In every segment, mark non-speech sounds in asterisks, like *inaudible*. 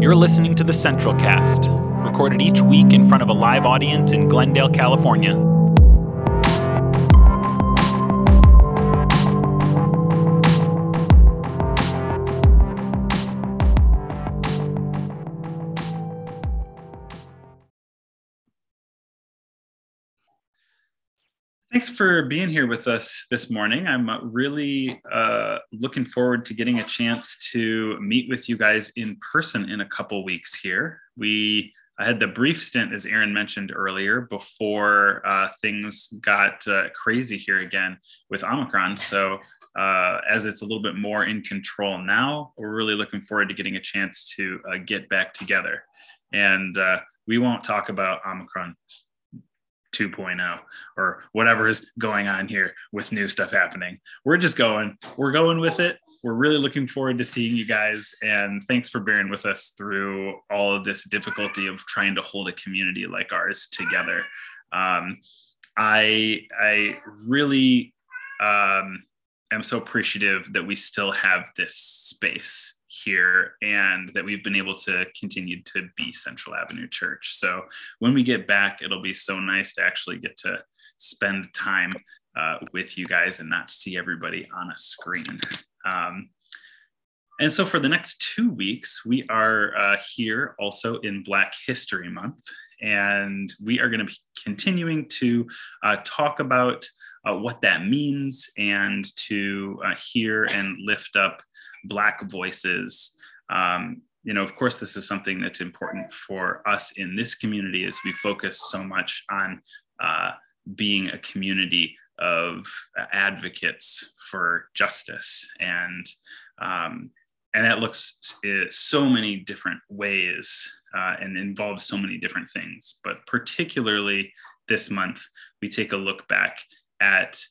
You're listening to the Central Cast, recorded each week in front of a live audience in Glendale, California. Thanks for being here with us this morning. I'm uh, really uh, looking forward to getting a chance to meet with you guys in person in a couple weeks here. We I had the brief stint, as Aaron mentioned earlier, before uh, things got uh, crazy here again with Omicron. So, uh, as it's a little bit more in control now, we're really looking forward to getting a chance to uh, get back together. And we won't talk about Omicron 2.0 or whatever is going on here with new stuff happening. We're just going, we're going with it. We're really looking forward to seeing you guys. And thanks for bearing with us through all of this difficulty of trying to hold a community like ours together. Um, I, I really um, am so appreciative that we still have this space here and that we've been able to continue to be Central Avenue Church. So when we get back, it'll be so nice to actually get to spend time uh, with you guys and not see everybody on a screen. Um, and so for the next two weeks, we are uh, here also in Black History Month. And we are going to be continuing to uh, talk about uh, what that means and to uh, hear and lift up Black voices. Um, you know, of course, this is something that's important for us in this community as we focus so much on uh, being a community of advocates for justice and um, and that looks so many different ways uh, and involves so many different things but particularly this month we take a look back at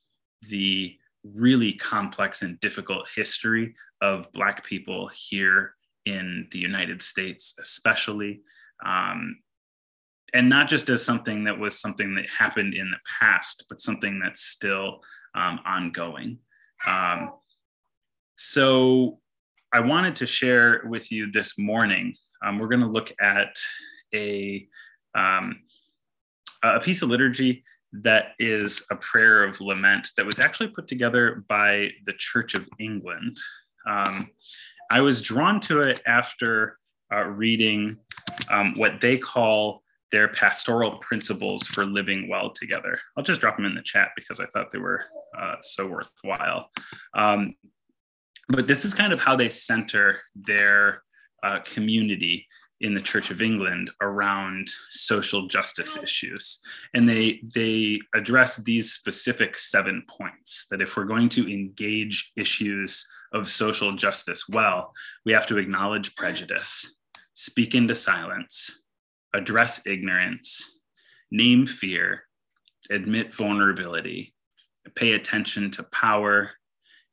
the really complex and difficult history of Black people here in the United States, especially. Um, and not just as something that was something that happened in the past, but something that's still um, ongoing. Um, so I wanted to share with you this morning. Um, we're going to look at a, um, a piece of liturgy that is a prayer of lament that was actually put together by the Church of England. Um, I was drawn to it after uh, reading um, what they call their pastoral principles for living well together. I'll just drop them in the chat because I thought they were uh, so worthwhile. Um, but this is kind of how they center their uh, community in the Church of England around social justice issues. And they, they address these specific seven points that if we're going to engage issues of social justice well, we have to acknowledge prejudice, speak into silence, address ignorance, name fear, admit vulnerability, pay attention to power,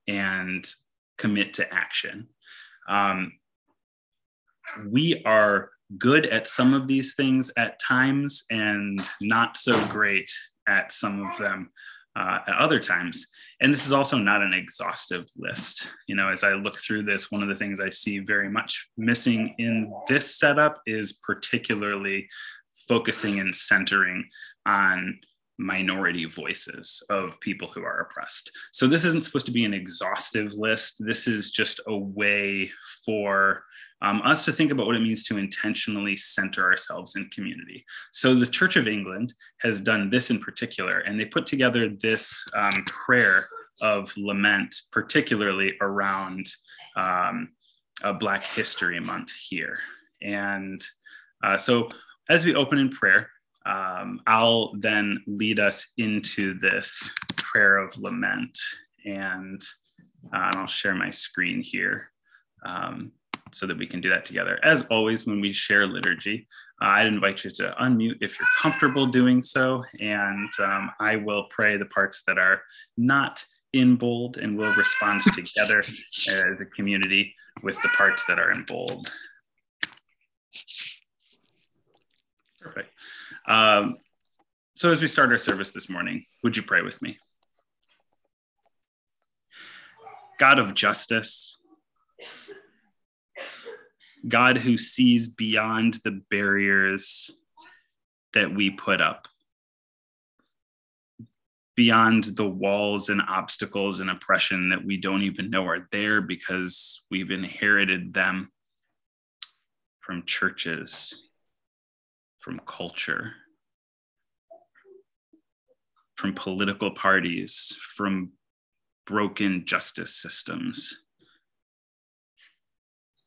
and commit to action. Um, we are good at some of these things at times and not so great at some of them uh, at other times. And this is also not an exhaustive list. You know, as I look through this, one of the things I see very much missing in this setup is particularly focusing and centering on minority voices of people who are oppressed. So this isn't supposed to be an exhaustive list. This is just a way for um, us to think about what it means to intentionally center ourselves in community. So the Church of England has done this in particular, and they put together this um, prayer of lament, particularly around um, Black History Month here. And uh, so as we open in prayer, um, I'll then lead us into this prayer of lament. And, uh, and I'll share my screen here. So that we can do that together. As always, when we share liturgy, uh, I'd invite you to unmute if you're comfortable doing so, and um, I will pray the parts that are not in bold, and we'll respond *laughs* together as a community with the parts that are in bold. Perfect. Um, so as we start our service this morning, would you pray with me? God of justice, God who sees beyond the barriers that we put up, beyond the walls and obstacles and oppression that we don't even know are there because we've inherited them from churches, from culture, from political parties, from broken justice systems.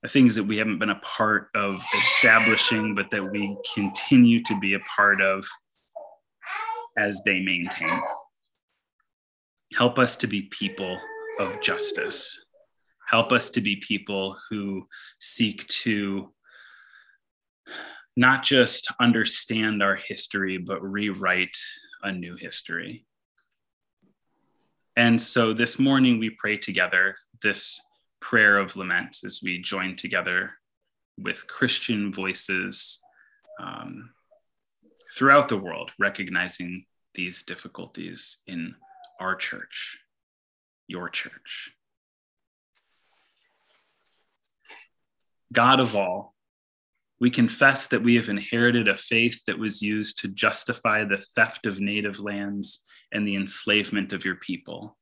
Things that we haven't been a part of establishing, but that we continue to be a part of as they maintain. Help us to be people of justice. Help us to be people who seek to not just understand our history, but rewrite a new history. And so this morning we pray together this prayer of lament as we join together with Christian voices um, throughout the world, recognizing these difficulties in our church, your church. God of all, we confess that we have inherited a faith that was used to justify the theft of native lands and the enslavement of your people.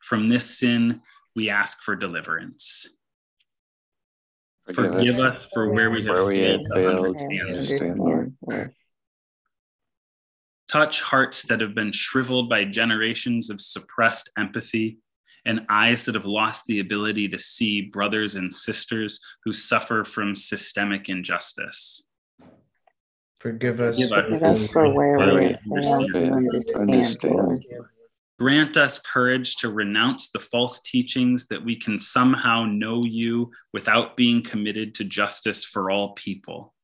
From this sin, we ask for deliverance. Forgive, Forgive us, us for where we have where failed, we have failed to understand, Lord. Touch hearts that have been shriveled by generations of suppressed empathy and eyes that have lost the ability to see brothers and sisters who suffer from systemic injustice. Forgive us, Forgive us for where we understand. understand. Grant us courage to renounce the false teachings that we can somehow know you without being committed to justice for all people.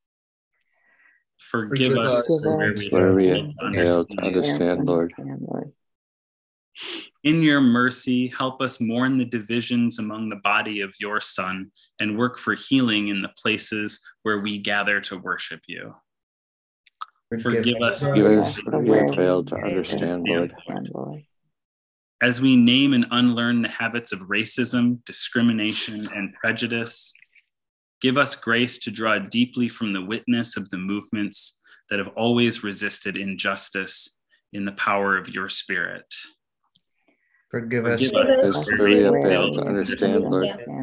Forgive, Forgive us, where we fail to understand, Lord. In your mercy, help us mourn the divisions among the body of your Son and work for healing in the places where we gather to worship you. Forgive, us, Forgive us where we failed to understand, Lord. As we name and unlearn the habits of racism, discrimination, and prejudice, give us grace to draw deeply from the witness of the movements that have always resisted injustice in the power of your Spirit. Forgive us. Forgive us where we have failed to understand,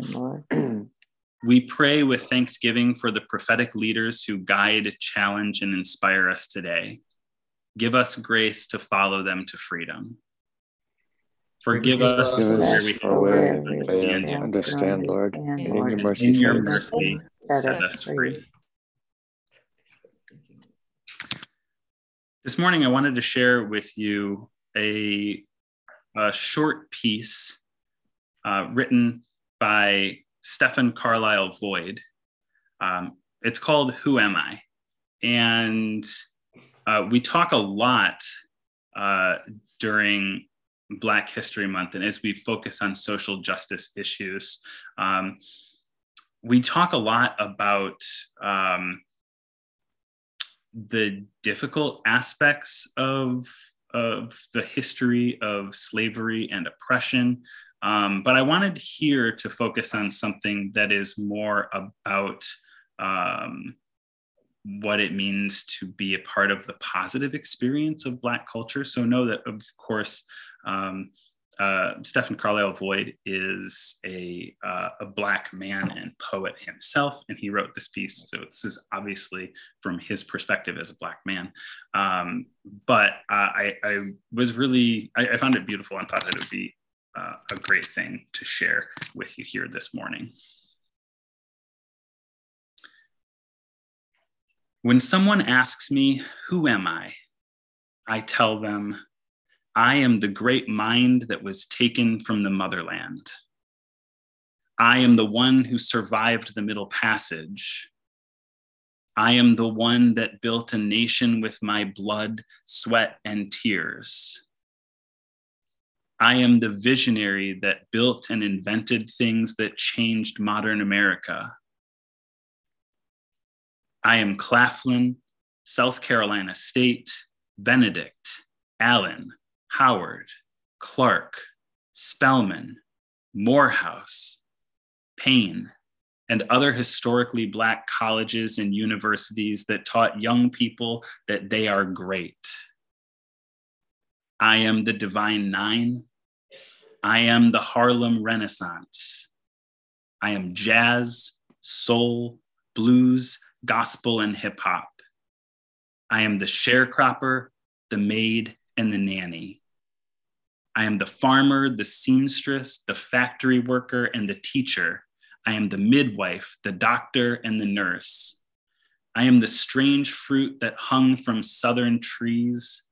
Lord. *clears throat* We pray with thanksgiving for the prophetic leaders who guide, challenge, and inspire us today. Give us grace to follow them to freedom. Forgive, Forgive us where we fail to understand, Lord. And in your mercy, in your mercy set us free. This morning, I wanted to share with you a a short piece uh, written by Stephen Carlisle Void. Um, it's called Who Am I? And uh, we talk a lot uh, during Black History Month and as we focus on social justice issues. Um, we talk a lot about um, the difficult aspects of of the history of slavery and oppression. Um, but I wanted here to focus on something that is more about um, what it means to be a part of the positive experience of Black culture. So, know that, of course, um, uh, Stephen Carlisle Void is a, uh, a Black man and poet himself, and he wrote this piece. So this is obviously from his perspective as a Black man. Um, but uh, I, I, was really, I, I, found it beautiful and thought that it would be uh, a great thing to share with you here this morning. When someone asks me, Who am I? I tell them, I am the great mind that was taken from the motherland. I am the one who survived the Middle Passage. I am the one that built a nation with my blood, sweat, and tears. I am the visionary that built and invented things that changed modern America. I am Claflin, South Carolina State, Benedict, Allen, Howard, Clark, Spelman, Morehouse, Payne, and other historically Black colleges and universities that taught young people that they are great. I am the Divine Nine. I am the Harlem Renaissance. I am jazz, soul, blues, gospel, and hip hop. I am the sharecropper, the maid, and the nanny. I am the farmer, the seamstress, the factory worker, and the teacher. I am the midwife, the doctor, and the nurse. I am the strange fruit that hung from southern trees.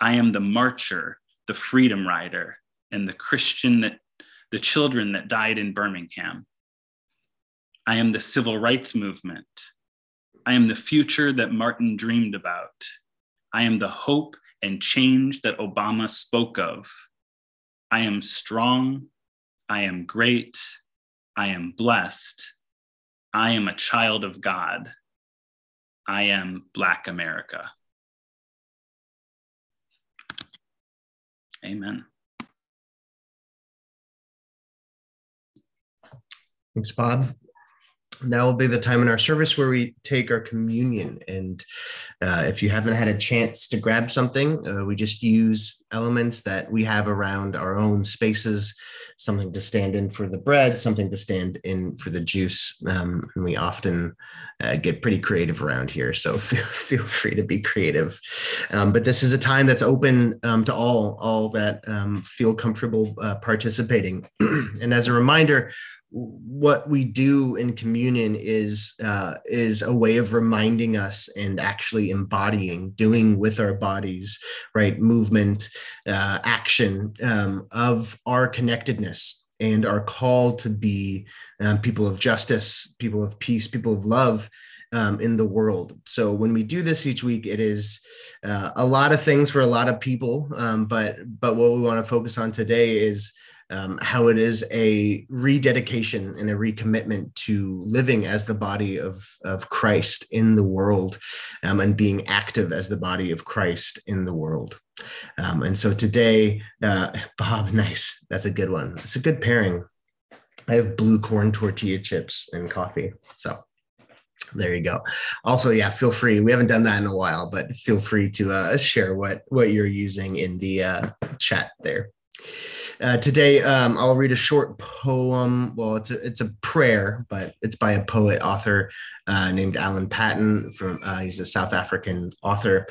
I am the marcher, the freedom rider, and the Christian that the children that died in Birmingham. I am the civil rights movement. I am the future that Martin dreamed about. I am the hope and change that Obama spoke of. I am strong. I am great. I am blessed. I am a child of God. I am Black America. Amen. Thanks, Bob. Now will be the time in our service where we take our communion. And uh, if you haven't had a chance to grab something, uh, we just use elements that we have around our own spaces something to stand in for the bread, something to stand in for the juice. Um, and we often uh, get pretty creative around here. So *laughs* feel, feel free to be creative. Um, but this is a time that's open um, to all, all that um, feel comfortable uh, participating. *clears throat* and as a reminder, what we do in communion is uh, is a way of reminding us and actually embodying doing with our bodies right movement uh, action um, of our connectedness and our call to be um, people of justice people of peace people of love um, in the world. So when we do this each week, it is uh, a lot of things for a lot of people. Um, but but what we want to focus on today is um, how it is a rededication and a recommitment to living as the body of, of Christ in the world um, and being active as the body of Christ in the world. Um, and so today, uh, *laughs* Bob, nice. That's a good one. It's a good pairing. I have blue corn tortilla chips and coffee. So there you go. Also, yeah, feel free. We haven't done that in a while, but feel free to uh, share what what you're using in the uh, chat there. Uh, today, um, I'll read a short poem. Well, it's a, it's a prayer, but it's by a poet author uh, named Alan Paton. From uh, he's a South African author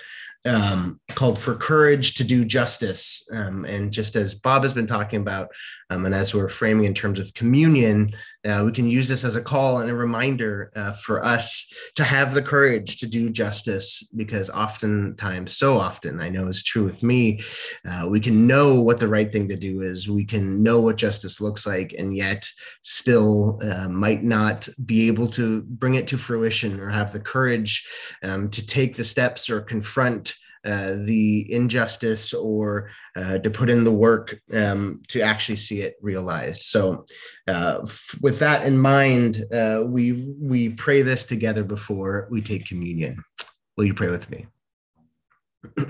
um, called "For Courage to Do Justice." Um, and just as Bob has been talking about, um, and as we're framing in terms of communion, uh, we can use this as a call and a reminder uh, for us to have the courage to do justice, because oftentimes, so often, I know is true with me, uh, we can know what the right thing to do is. We can know what justice looks like, and yet still uh, might not be able to bring it to fruition or have the courage um, to take the steps or confront uh, the injustice or uh, to put in the work um, to actually see it realized. So, uh, f- with that in mind, uh, we we pray this together before we take communion. Will you pray with me? *clears throat*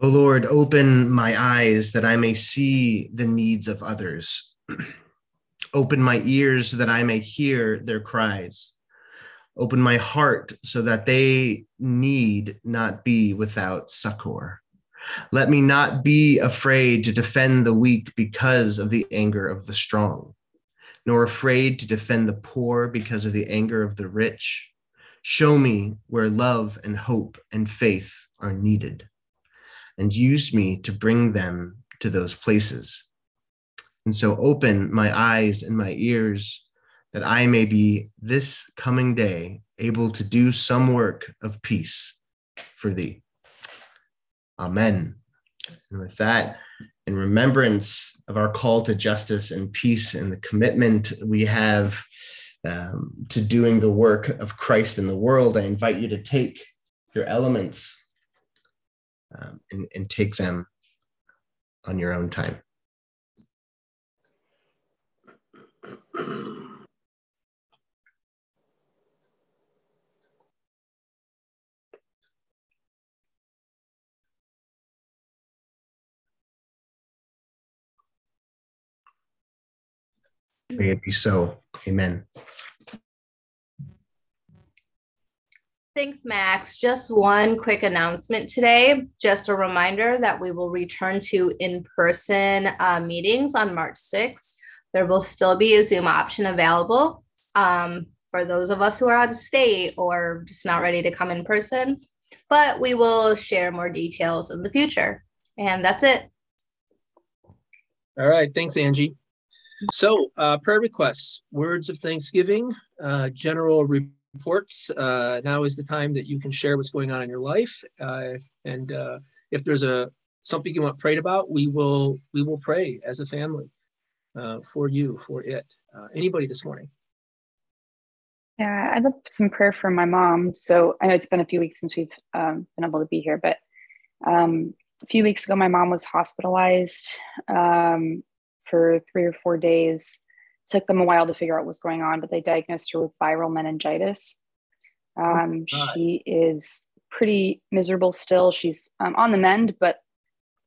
O Lord, open my eyes that I may see the needs of others. *clears throat* open my ears that I may hear their cries Open my heart so that they need not be without succor. Let me not be afraid to defend the weak because of the anger of the strong, nor afraid to defend the poor because of the anger of the rich. Show me where love and hope and faith are needed, and use me to bring them to those places. And so open my eyes and my ears that I may be this coming day able to do some work of peace for thee. Amen. And with that, in remembrance of our call to justice and peace and the commitment we have um, to doing the work of Christ in the world, I invite you to take your elements um, and, and take them on your own time. *clears throat* May it be so. Amen. Thanks, Max. Just one quick announcement today. Just a reminder that we will return to in person uh, meetings on March 6th. There will still be a Zoom option available um, for those of us who are out of state or just not ready to come in person, but we will share more details in the future. And that's it. All right. Thanks, Angie. So, uh, prayer requests, words of thanksgiving, uh, general reports. Uh, now is the time that you can share what's going on in your life, uh, and uh, if there's a something you want prayed about, we will we will pray as a family uh, for you for it. anybody this morning? Yeah, I'd love some prayer for my mom. So I know it's been a few weeks since we've um, been able to be here, but um, a few weeks ago, my mom was hospitalized um, for three or four days. Took them a while to figure out what's going on, but they diagnosed her with viral meningitis. Oh um, she is pretty miserable still. She's um, on the mend, but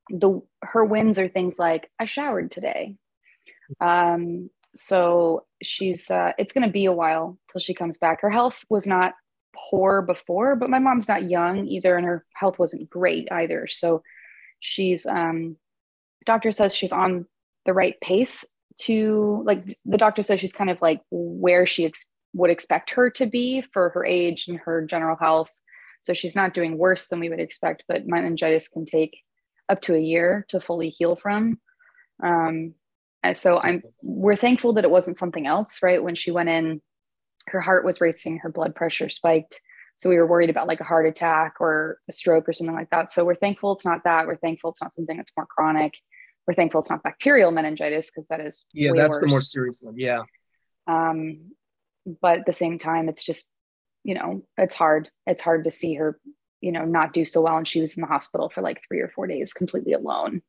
the her wins are things like I showered today. Um, so she's uh, it's going to be a while till she comes back. Her health was not poor before, but my mom's not young either, and her health wasn't great either. So she's um, doctor says she's on the right pace to like the doctor says she's kind of like where she ex- would expect her to be for her age and her general health. So she's not doing worse than we would expect, but meningitis can take up to a year to fully heal from. Um, and so I'm we're thankful that it wasn't something else, right? When she went in, her heart was racing, her blood pressure spiked. So we were worried about like a heart attack or a stroke or something like that. So we're thankful it's not that. We're thankful it's not something that's more chronic. We're thankful it's not bacterial meningitis because that is yeah, that's worse. the more serious one. Yeah. Um, but at the same time, it's just you know it's hard. It's hard to see her you know not do so well, and she was in the hospital for like three or four days completely alone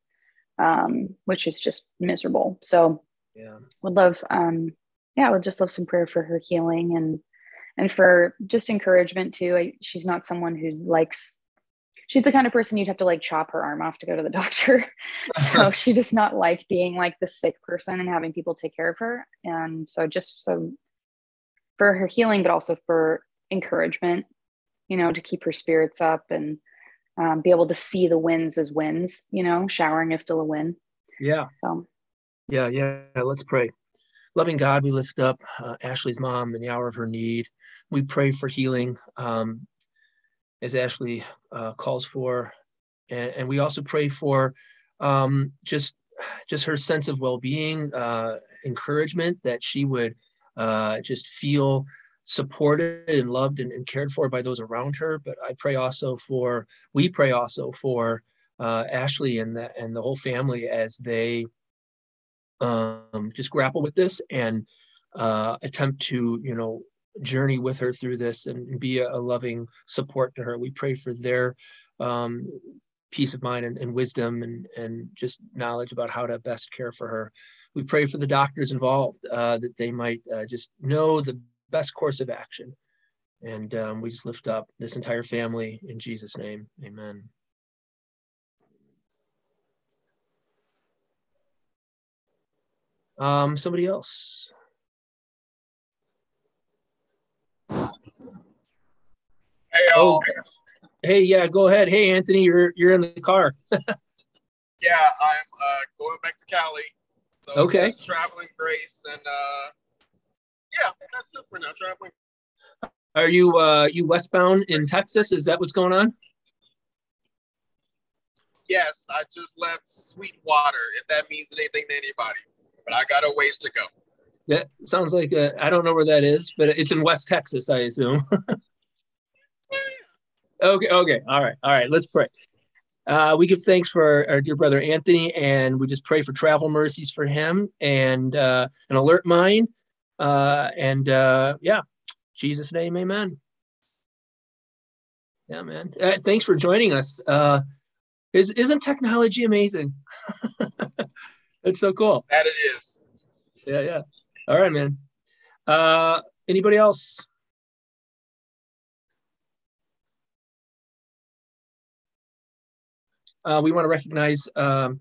um, which is just miserable. So yeah, would love, um, yeah, would just love some prayer for her healing and and for just encouragement too. I, she's not someone who likes. She's the kind of person you'd have to like chop her arm off to go to the *laughs* doctor. so *laughs* she does not like being like the sick person and having people take care of her. And so just so for her healing, but also for encouragement, you know, to keep her spirits up and um, be able to see the wins as wins. You know, showering is still a win. Yeah. So. Yeah, yeah. Let's pray. Loving God, we lift up uh, Ashley's mom in the hour of her need. We pray for healing, um, as Ashley uh, calls for, and, and, we also pray for um, just just her sense of well-being, uh, encouragement that she would uh, just feel supported and loved and, and, cared for by those around her. But I pray also for, we pray also for uh, Ashley and the, and the whole family as they um, just grapple with this and uh, attempt to, you know, journey with her through this and be a, a loving support to her. We pray for their um, peace of mind and, and wisdom and, and just knowledge about how to best care for her. We pray for the doctors involved uh, that they might uh, just know the best course of action. And um, we just lift up this entire family in Jesus' name. Amen. Um, somebody else. Oh, hey, yeah, go ahead. Hey, Anthony, you're you're in the car. *laughs* yeah, I'm uh, going back to Cali. So okay. Traveling grace and uh, yeah, that's it for now. Traveling. Are you uh you westbound in Texas? Is that what's going on? Yes, I just left Sweetwater. If that means anything to anybody, but I got a ways to go. Yeah, sounds like I don't know where that is, but it's in West Texas, I assume. *laughs* okay, okay, all right, all right. Let's pray. Uh, we give thanks for our, our, dear brother Anthony, and we just pray for travel mercies for him and uh, an alert mind uh, and uh, yeah, Jesus' name, amen. Yeah, man. Uh, thanks for joining us. Uh, is, isn't technology amazing? *laughs* It's so cool. That it is. Yeah, yeah. All right, man. Uh, anybody else? Uh, we want to recognize um,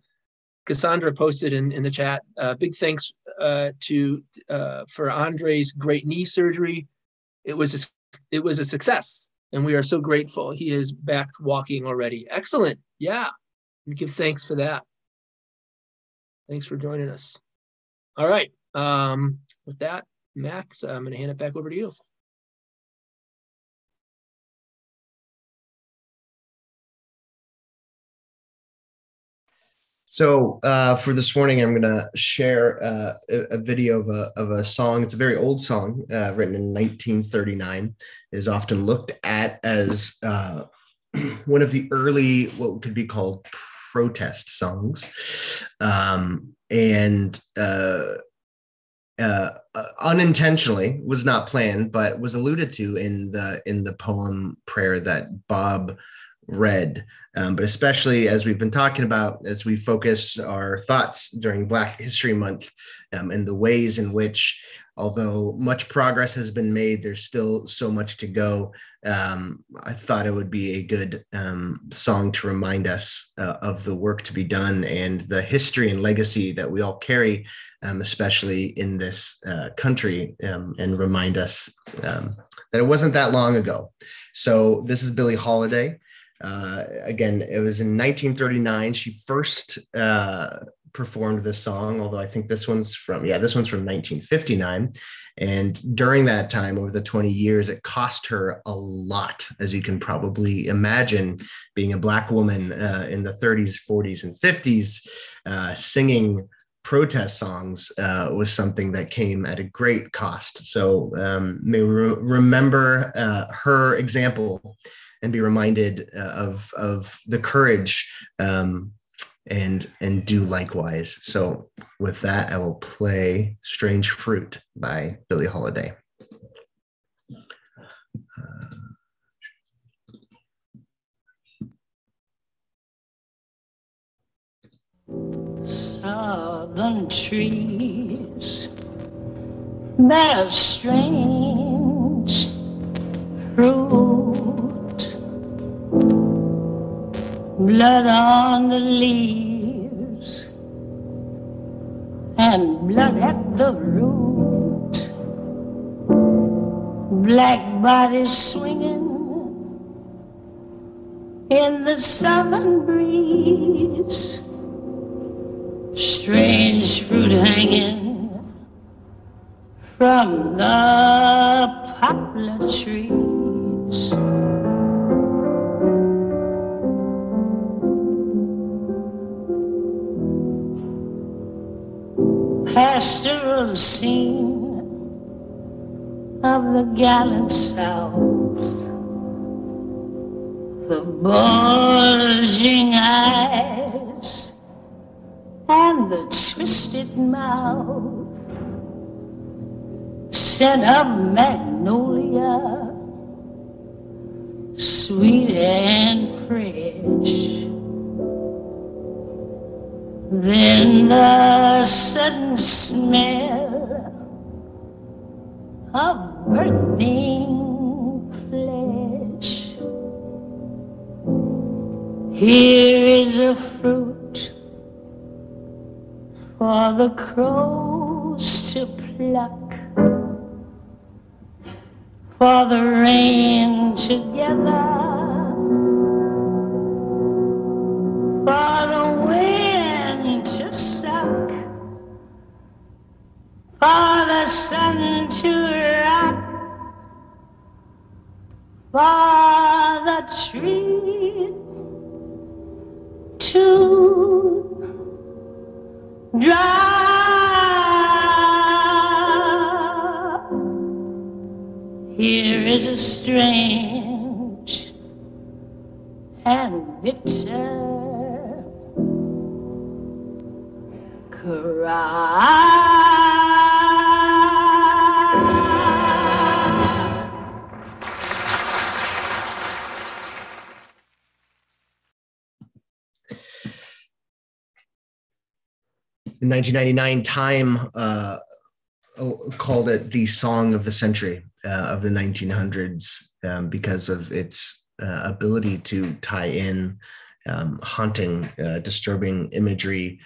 Cassandra posted in, in the chat. Uh, big thanks uh, to uh, for Andre's great knee surgery. It was a, it was a success, and we are so grateful. He is back walking already. Excellent. Yeah, we give thanks for that. Thanks for joining us. All right. Um, with that, Max, I'm going to hand it back over to you. So uh, for this morning, I'm going to share uh, a, a, video of a, of a song. It's a very old song uh, written in 1939. It is often looked at as uh, *clears throat* one of the early, what could be called protest songs. Um, and uh, uh, unintentionally was not planned, but was alluded to in the in the poem prayer that Bob read, um, but especially as we've been talking about, as we focus our thoughts during Black History Month um, and the ways in which, although much progress has been made, there's still so much to go. Um, I thought it would be a good um, song to remind us uh, of the work to be done and the history and legacy that we all carry, um, especially in this uh, country, um, and remind us that it wasn't that long ago. So, this is Billie Holiday. Uh, again, it was in 1939. She first uh, performed this song, although I think this one's from, yeah, this one's from 1959. And during that time, over the 20 years, it cost her a lot, as you can probably imagine, being a Black woman uh, in the 30s, 40s, and 50s, uh, singing protest songs uh, was something that came at a great cost. So um, may we re- remember uh, her example and be reminded uh, of of the courage um, and and do likewise. So with that, I will play "Strange Fruit" by Billie Holiday. Uh, Southern trees bear strange fruit blood on the leaves and blood at the root. Black bodies swinging in the southern breeze. Strange fruit hanging from the poplar trees. Pastoral scene of the gallant South. The bulging eyes and the twisted mouth, scent of magnolia, sweet and fresh. Then the sudden smell of burning flesh. Here is a fruit for the crows to pluck, for the rain to gather, for the for the sun to rock, for the tree to drop. Here is a strange and bitter In 1999, Time uh, called it the song of the century uh, of the 1900s um, because of its uh, ability to tie in um, haunting, uh, disturbing imagery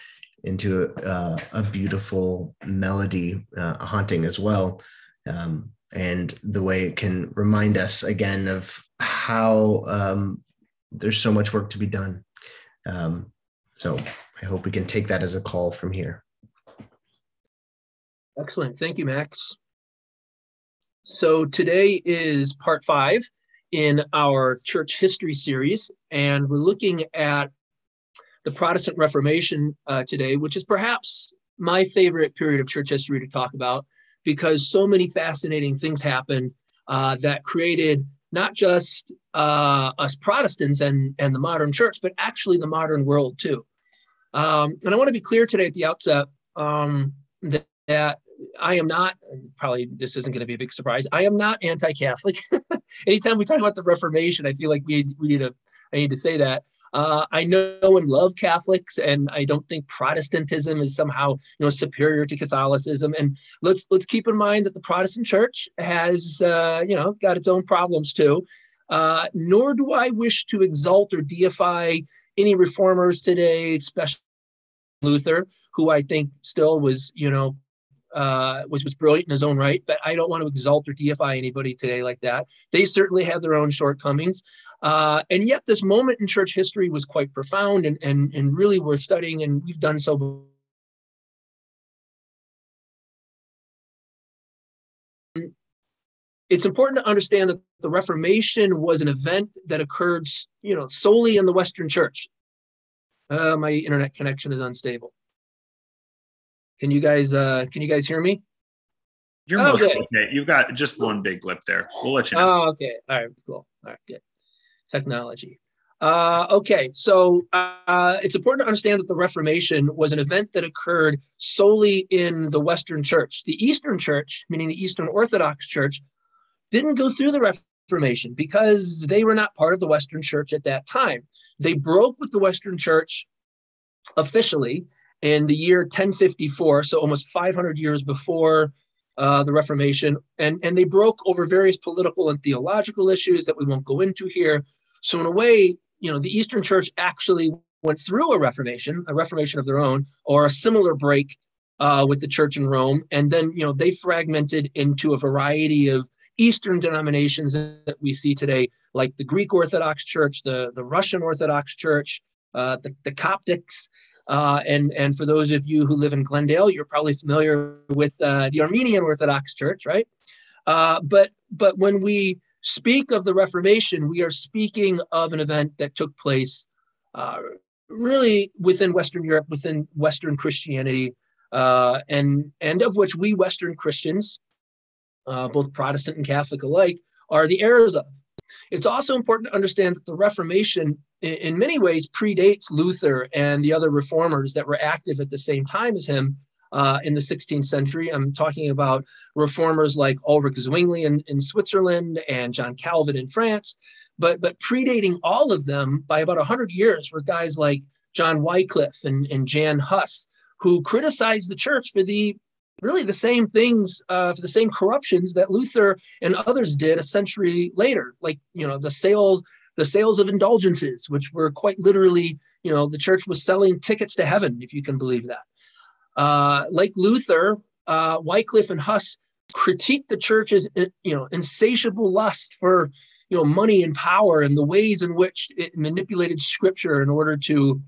into uh, a beautiful melody, uh, haunting as well. Um, and the way it can remind us again of how um, there's so much work to be done. Um, so I hope we can take that as a call from here. Excellent. Thank you, Max. So today is part five in our church history series, and we're looking at the Protestant Reformation uh, today, which is perhaps my favorite period of church history to talk about because so many fascinating things happened uh, that created not just uh, us Protestants and, and the modern church, but actually the modern world too. Um, and I want to be clear today at the outset um, that, that I am not, probably this isn't going to be a big surprise, I am not anti Catholic. *laughs* Anytime we talk about the Reformation, I feel like we, we need to, I need to say that. Uh, I know and love Catholics, and I don't think Protestantism is somehow you know superior to Catholicism. And let's let's keep in mind that the Protestant Church has uh, you know got its own problems too. Uh, nor do I wish to exalt or deify any reformers today, especially Luther, who I think still was you know uh, was was brilliant in his own right, but I don't want to exalt or deify anybody today like that. They certainly had their own shortcomings. Uh, and yet, this moment in church history was quite profound and, and, and really worth studying, and we've done so. It's important to understand that the Reformation was an event that occurred, you know, solely in the Western Church. Uh, my internet connection is unstable. Can you guys uh, can you guys hear me? You're okay. okay. You've got just one big lip there. We'll let you know. Oh, okay. All right. Cool. All right. Good technology. Uh, okay, so uh, it's important to understand that the Reformation was an event that occurred solely in the Western Church. The Eastern Church, meaning the Eastern Orthodox Church, didn't go through the Reformation because they were not part of the Western Church at that time. They broke with the Western Church officially in the year 1054, so almost 500 years before uh, the Reformation, and, and they broke over various political and theological issues that we won't go into here. So in a way, you know, the Eastern Church actually went through a Reformation, a Reformation of their own, or a similar break uh, with the Church in Rome, and then you know they fragmented into a variety of Eastern denominations that we see today, like the Greek Orthodox Church, the the Russian Orthodox Church, uh, the the Coptics. Uh, and and for those of you who live in Glendale, you're probably familiar with uh, the Armenian Orthodox Church, right? Uh, but but when we speak of the Reformation, we are speaking of an event that took place uh, really within Western Europe, within Western Christianity, uh, and and of which we Western Christians, uh, both Protestant and Catholic alike, are the heirs of. It's also important to understand that the Reformation, in, many ways, predates Luther and the other reformers that were active at the same time as him uh, in the 16th century. I'm talking about reformers like Ulrich Zwingli in, in Switzerland and John Calvin in France. But, but predating all of them by about 100 years were guys like John Wycliffe and, and Jan Hus, who criticized the church for the really the same things, uh, for the same corruptions that Luther and others did a century later, like you know the sales the sales of indulgences, which were quite literally, you know, the church was selling tickets to heaven, if you can believe that. Uh, like Luther, uh, Wycliffe and Huss critique the church's you know insatiable lust for you know money and power and the ways in which it manipulated scripture in order to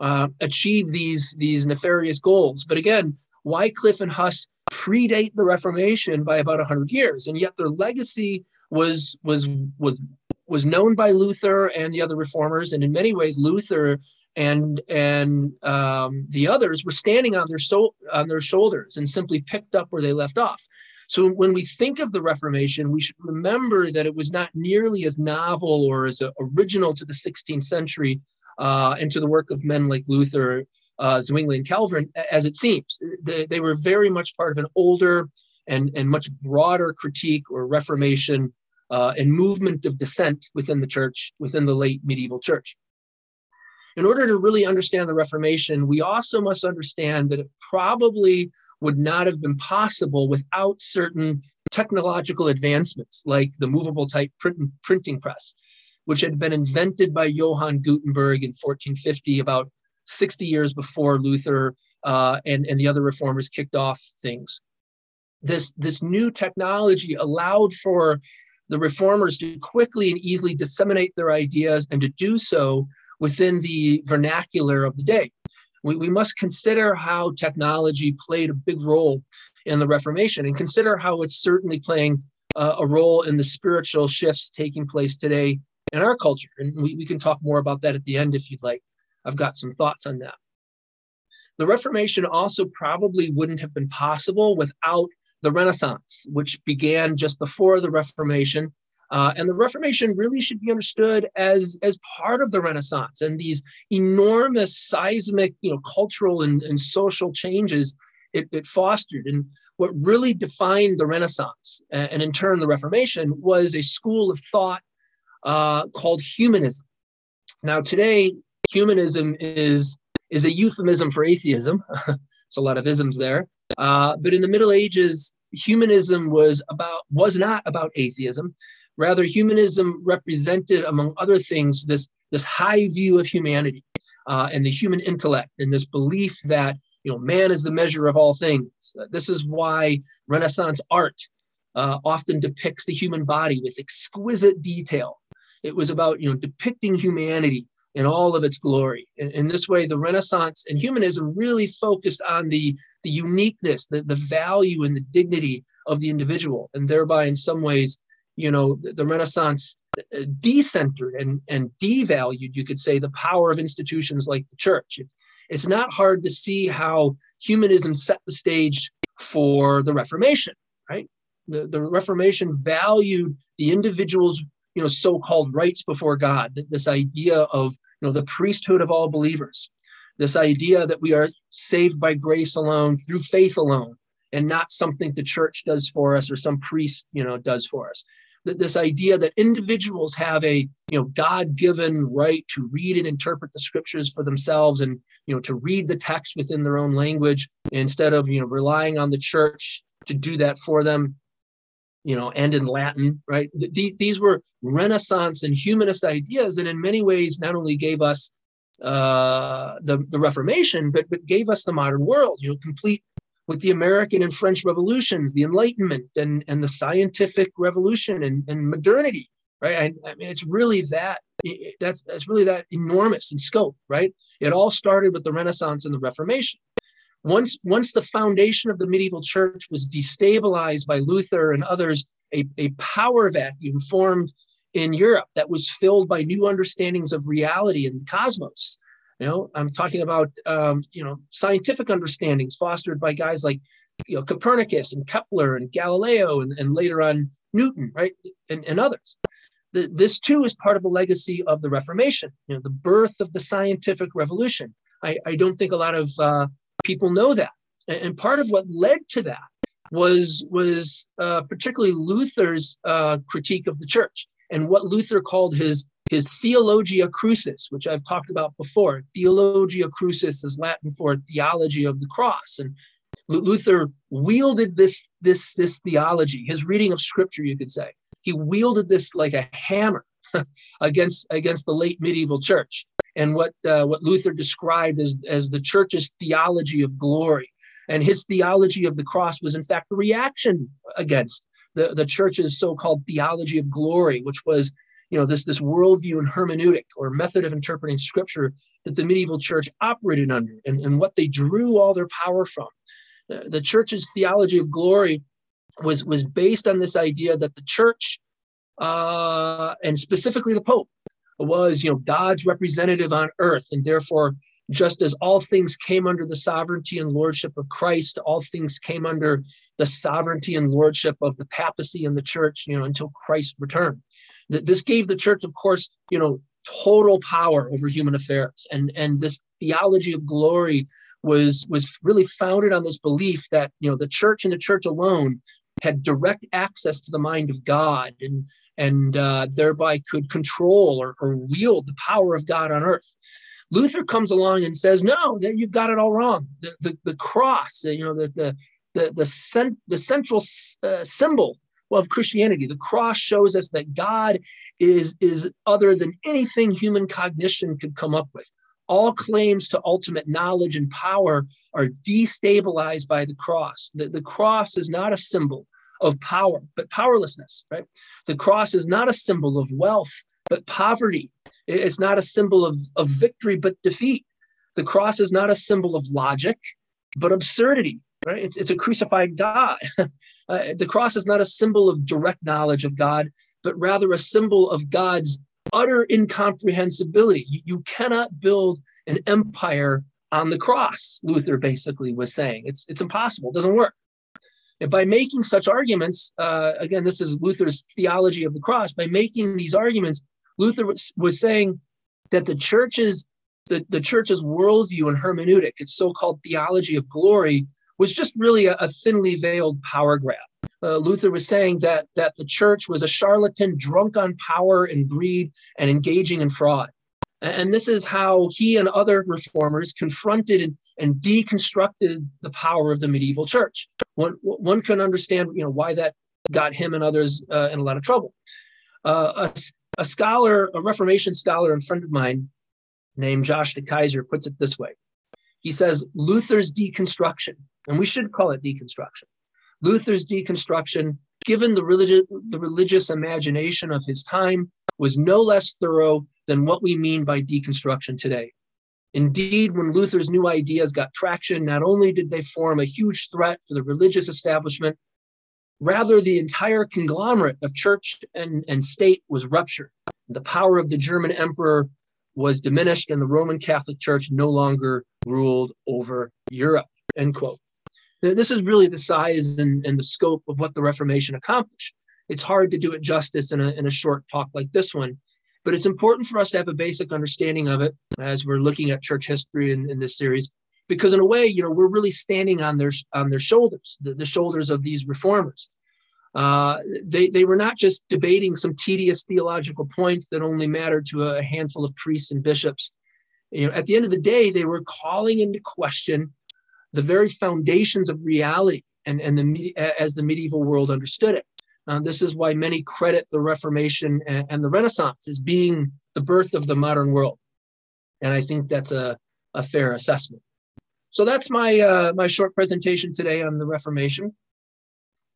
uh, achieve these these nefarious goals. But again, Wycliffe and Huss predate the Reformation by about hundred years, and yet their legacy was was was was known by Luther and the other reformers, and in many ways, Luther and and um, the others were standing on their so on their shoulders and simply picked up where they left off. So when we think of the Reformation, we should remember that it was not nearly as novel or as original to the 16th century uh, and to the work of men like Luther, uh, Zwingli, and Calvin as it seems. They, they were very much part of an older and, and much broader critique or Reformation uh, and movement of dissent within the church, within the late medieval church in order to really understand the Reformation, we also must understand that it probably would not have been possible without certain technological advancements like the movable type print, printing press, which had been invented by Johann Gutenberg in 1450, about 60 years before Luther uh, and and the other reformers kicked off things. This this new technology allowed for the reformers to quickly and easily disseminate their ideas and to do so within the vernacular of the day. We, we must consider how technology played a big role in the Reformation and consider how it's certainly playing uh, a role in the spiritual shifts taking place today in our culture. And we, we can talk more about that at the end if you'd like. I've got some thoughts on that. The Reformation also probably wouldn't have been possible without the Renaissance, which began just before the Reformation. Uh, and the Reformation really should be understood as, as part of the Renaissance and these enormous seismic, you know, cultural and, and social changes it, it fostered. And what really defined the Renaissance and in turn the Reformation was a school of thought uh, called humanism. Now, today, humanism is, is a euphemism for atheism. *laughs* It's a lot of isms there. Uh, but in the Middle Ages, humanism was about was not about atheism. Rather, humanism represented, among other things, this, this high view of humanity uh, and the human intellect and this belief that you know man is the measure of all things. This is why Renaissance art uh, often depicts the human body with exquisite detail. It was about you know depicting humanity in all of its glory. In, in, this way, the Renaissance and humanism really focused on the, the uniqueness, the, the value and the dignity of the individual, and thereby, in some ways, you know, the, the Renaissance uh, decentered and, and devalued, you could say, the power of institutions like the church. It, it's not hard to see how humanism set the stage for the Reformation, right? The, the Reformation valued the individual's you know so-called rights before god this idea of you know the priesthood of all believers. This idea that we are saved by grace alone through faith alone and not something the church does for us or some priest you know does for us. That this idea that individuals have a you know god-given right to read and interpret the scriptures for themselves and you know to read the text within their own language instead of you know relying on the church to do that for them you know, and in Latin, right? these were Renaissance and humanist ideas, and in many ways, not only gave us uh, the, the Reformation, but, but gave us the modern world, you know, complete with the American and French revolutions, the Enlightenment, and, and the scientific revolution and, and modernity, right? I, I mean, it's really that it, that's that's really that enormous in scope, right? It all started with the Renaissance and the Reformation. Once, once the foundation of the medieval church was destabilized by Luther and others, a, a power vacuum formed in Europe that was filled by new understandings of reality and the cosmos. You know, I'm talking about um, you know scientific understandings fostered by guys like you know Copernicus and Kepler and Galileo and, and later on Newton, right, and, and others. The, this too is part of the legacy of the Reformation. You know, the birth of the scientific revolution. I, I don't think a lot of uh, people know that. And part of what led to that was was uh, particularly Luther's uh, critique of the church and what Luther called his his theologia crucis, which I've talked about before. Theologia crucis is Latin for theology of the cross, and Luther wielded this this this theology, his reading of Scripture, you could say. He wielded this like a hammer *laughs* against against the late medieval church and what uh, what Luther described as as the church's theology of glory. And his theology of the cross was in fact a reaction against the, the church's so-called theology of glory, which was you know this this worldview and hermeneutic or method of interpreting scripture that the medieval church operated under and, and what they drew all their power from. The, church's theology of glory was was based on this idea that the church uh, and specifically the Pope was, you know, God's representative on earth, and therefore, just as all things came under the sovereignty and lordship of Christ, all things came under the sovereignty and lordship of the papacy and the church, you know, until Christ returned. This gave the church, of course, you know, total power over human affairs, and and this theology of glory was was really founded on this belief that you know the church and the church alone had direct access to the mind of God and and uh, thereby could control or, or wield the power of God on earth. Luther comes along and says, "No, you've got it all wrong. The the, the cross, you know, the the the the, cent- the central uh, symbol of Christianity, the cross shows us that God is is other than anything human cognition could come up with. all claims to ultimate knowledge and power are destabilized by the cross. The, the cross is not a symbol of power, but powerlessness, right? The cross is not a symbol of wealth, but poverty. It's not a symbol of, of victory, but defeat. The cross is not a symbol of logic, but absurdity, right? It's, it's a crucified God. *laughs* uh, the cross is not a symbol of direct knowledge of God, but rather a symbol of God's utter incomprehensibility. You, you cannot build an empire on the cross, Luther basically was saying. It's, it's impossible, it doesn't work. And by making such arguments, uh, again, this is Luther's theology of the cross, by making these arguments, Luther was, was saying that the church's the, the church's worldview and hermeneutic, its so-called theology of glory, was just really a, a thinly veiled power grab. Uh, Luther was saying that that the church was a charlatan drunk on power and greed and engaging in fraud. And this is how he and other reformers confronted and, and deconstructed the power of the medieval church. One, one can understand, you know, why that got him and others uh, in a lot of trouble. Uh, a, a scholar, a Reformation scholar and friend of mine named Josh de Keijzer puts it this way. He says Luther's deconstruction, and we should call it deconstruction. Luther's deconstruction, given the the religious imagination of his time, was no less thorough than what we mean by deconstruction today. Indeed, when Luther's new ideas got traction, not only did they form a huge threat for the religious establishment, Rather, the entire conglomerate of church and, and state was ruptured. The power of the German emperor was diminished, and the Roman Catholic Church no longer ruled over Europe. End quote. This is really the size and, and the scope of what the Reformation accomplished. It's hard to do it justice in a, in a short talk like this one, but it's important for us to have a basic understanding of it as we're looking at church history in, in this series because in a way, you know, we're really standing on their on their shoulders, the, the shoulders of these reformers. Uh, they they were not just debating some tedious theological points that only mattered to a handful of priests and bishops. You know, at the end of the day, they were calling into question the very foundations of reality and, and the as the medieval world understood it. Uh, this is why many credit the Reformation and, and the Renaissance as being the birth of the modern world. And I think that's a, a fair assessment. So that's my uh, my short presentation today on the Reformation.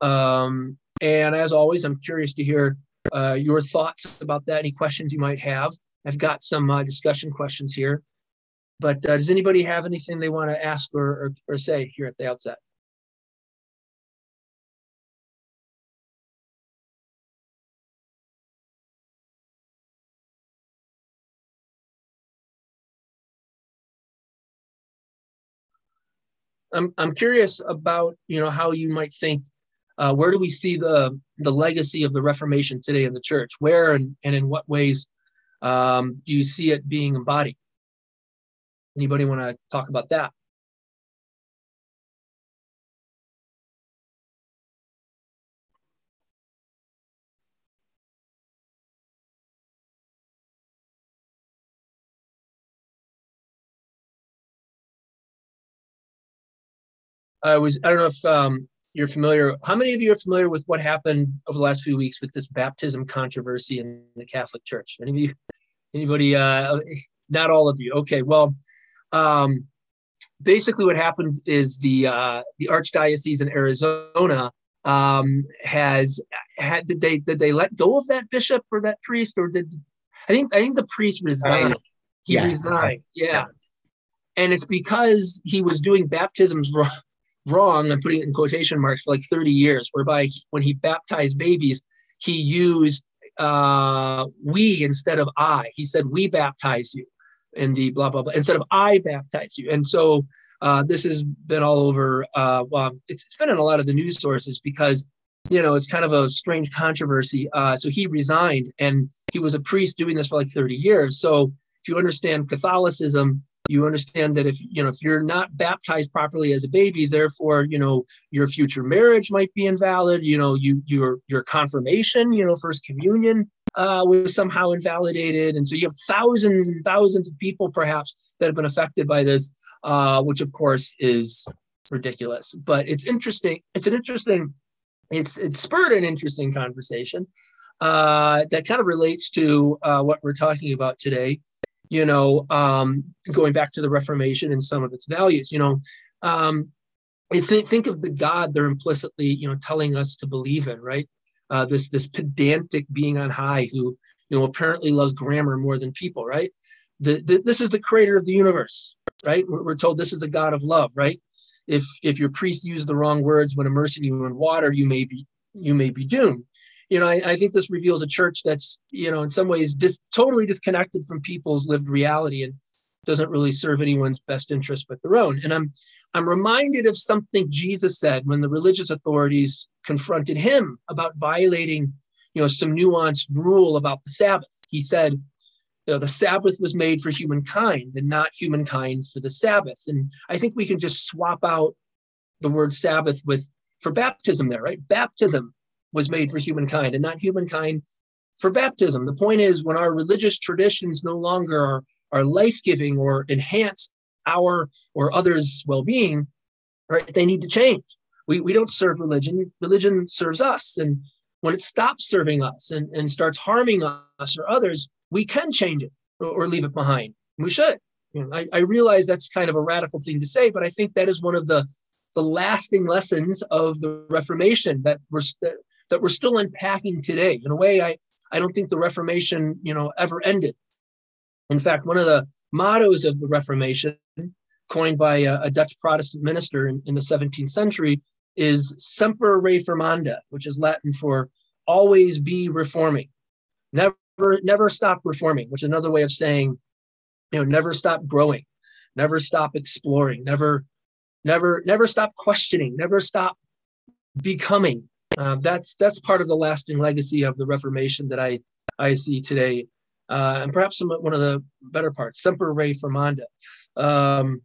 Um, and as always, I'm curious to hear uh, your thoughts about that. Any questions you might have? I've got some uh, discussion questions here. But uh, does anybody have anything they want to ask or, or, or say here at the outset? I'm I'm curious about you know how you might think. Uh, where do we see the the legacy of the Reformation today in the church? Where and, and in what ways um, do you see it being embodied? Anybody want to talk about that? I was I don't know if um, you're familiar. How many of you are familiar with what happened over the last few weeks with this baptism controversy in the Catholic Church? Any of you? Anybody? Uh, not all of you. Okay. Well, um, basically, what happened is the uh, the archdiocese in Arizona um, has had did they did they let go of that bishop or that priest or did I think I think the priest resigned. He yeah. resigned. Yeah. yeah. And it's because he was doing baptisms *laughs* wrong wrong, I'm putting it in quotation marks, for like 30 years, whereby when he baptized babies, he used uh, we instead of I. He said, We baptize you in the blah, blah, blah, instead of I baptize you. And so uh, this has been all over, uh, well, it's, it's been in a lot of the news sources because you know, it's kind of a strange controversy. Uh, so he resigned and he was a priest doing this for like 30 years. So if you understand Catholicism, you understand that if you know if you're not baptized properly as a baby therefore you know your future marriage might be invalid you know you your your confirmation you know first communion uh, was somehow invalidated. And so you have thousands and thousands of people perhaps that have been affected by this uh, which of course is ridiculous. But it's interesting it's an interesting it's it spurred an interesting conversation uh, that kind of relates to uh, what we're talking about today you know, um, going back to the Reformation and some of its values, you know, um, think, think of the God they're implicitly, you know, telling us to believe in, right? Uh, this this pedantic being on high who, you know, apparently loves grammar more than people, right? The, the, this is the creator of the universe, right? We're, we're told this is a God of love, right? If if your priest used the wrong words when immersing you in water, you may be you may be doomed you know, I, I, think this reveals a church that's, you know, in some ways dis- totally disconnected from people's lived reality and doesn't really serve anyone's best interest but their own. And I'm I'm reminded of something Jesus said when the religious authorities confronted him about violating, you know, some nuanced rule about the Sabbath. He said, you know, the Sabbath was made for humankind and not humankind for the Sabbath. And I think we can just swap out the word Sabbath with for baptism there, right? Baptism was made for humankind and not humankind for baptism. The point is, when our religious traditions no longer are, are life giving or enhance our or others' well being, right, they need to change. We, we don't serve religion, religion serves us. And when it stops serving us and, and starts harming us or others, we can change it or, or leave it behind. We should. You know, I, I realize that's kind of a radical thing to say, but I think that is one of the the lasting lessons of the Reformation that we're that, that we're still unpacking today. In a way, I, I don't think the Reformation, you know, ever ended. In fact, one of the mottos of the Reformation, coined by a, a Dutch Protestant minister in, in, the 17th century, is Semper Reformanda, which is Latin for always be reforming. Never, never stop reforming, which is another way of saying, you know, never stop growing, never stop exploring, never, never, never stop questioning, never stop becoming uh, that's that's part of the lasting legacy of the Reformation that I I see today, uh, and perhaps some, one of the better parts, Semper Re Reformanda. Um,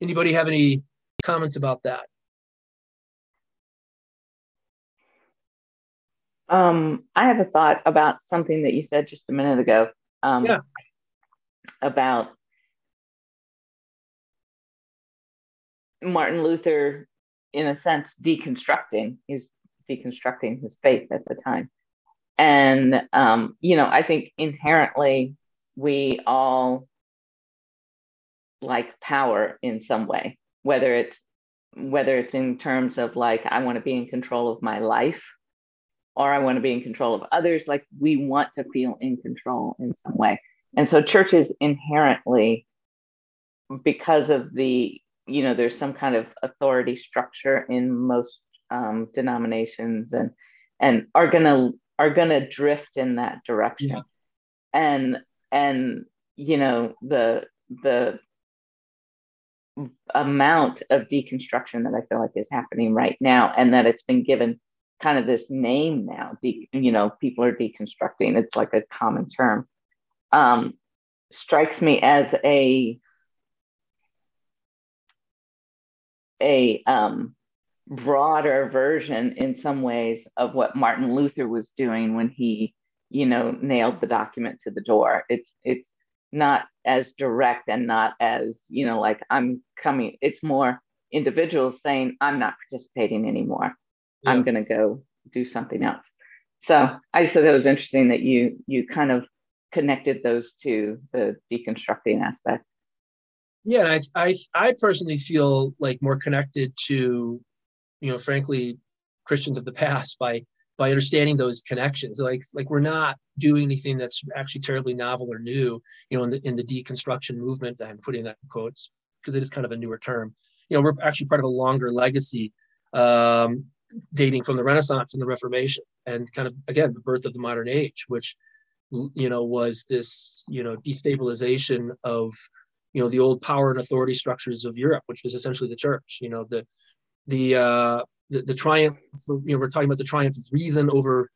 anybody have any comments about that? Um, I have a thought about something that you said just a minute ago. Um, yeah. About Martin Luther, in a sense, deconstructing. He's deconstructing his faith at the time. And, um, you know, I think inherently we all like power in some way, whether it's whether it's in terms of like I want to be in control of my life or I want to be in control of others, like we want to feel in control in some way. And so churches inherently, because of the, you know, there's some kind of authority structure in most um, denominations and and are gonna are gonna drift in that direction. Yeah. and and you know the the amount of deconstruction that i feel like is happening right now and that it's been given kind of this name now de- you know people are deconstructing. It's like a common term. Um, strikes me as a a um, broader version in some ways of what Martin Luther was doing when he, you know, nailed the document to the door. It's it's not as direct and not as, you know, like I'm coming, it's more individuals saying, I'm not participating anymore. Yeah. I'm gonna go do something else. So I just thought that was interesting that you you kind of connected those to the deconstructing aspect. Yeah, I, I I personally feel like more connected to you know, frankly, Christians of the *laughs* past by by understanding those connections. Like like we're not doing anything that's actually terribly novel or new. You know, in the in the deconstruction movement, I'm putting that in quotes because it is kind of a newer term. You know, we're actually part of a longer legacy um, dating from the Renaissance and the Reformation, and kind of again the birth of the modern age, which you know was this you know destabilization of you know the old power and authority structures of Europe, which was essentially the church. You know the the uh, the, the triumph. You know, we're talking about the triumph of reason over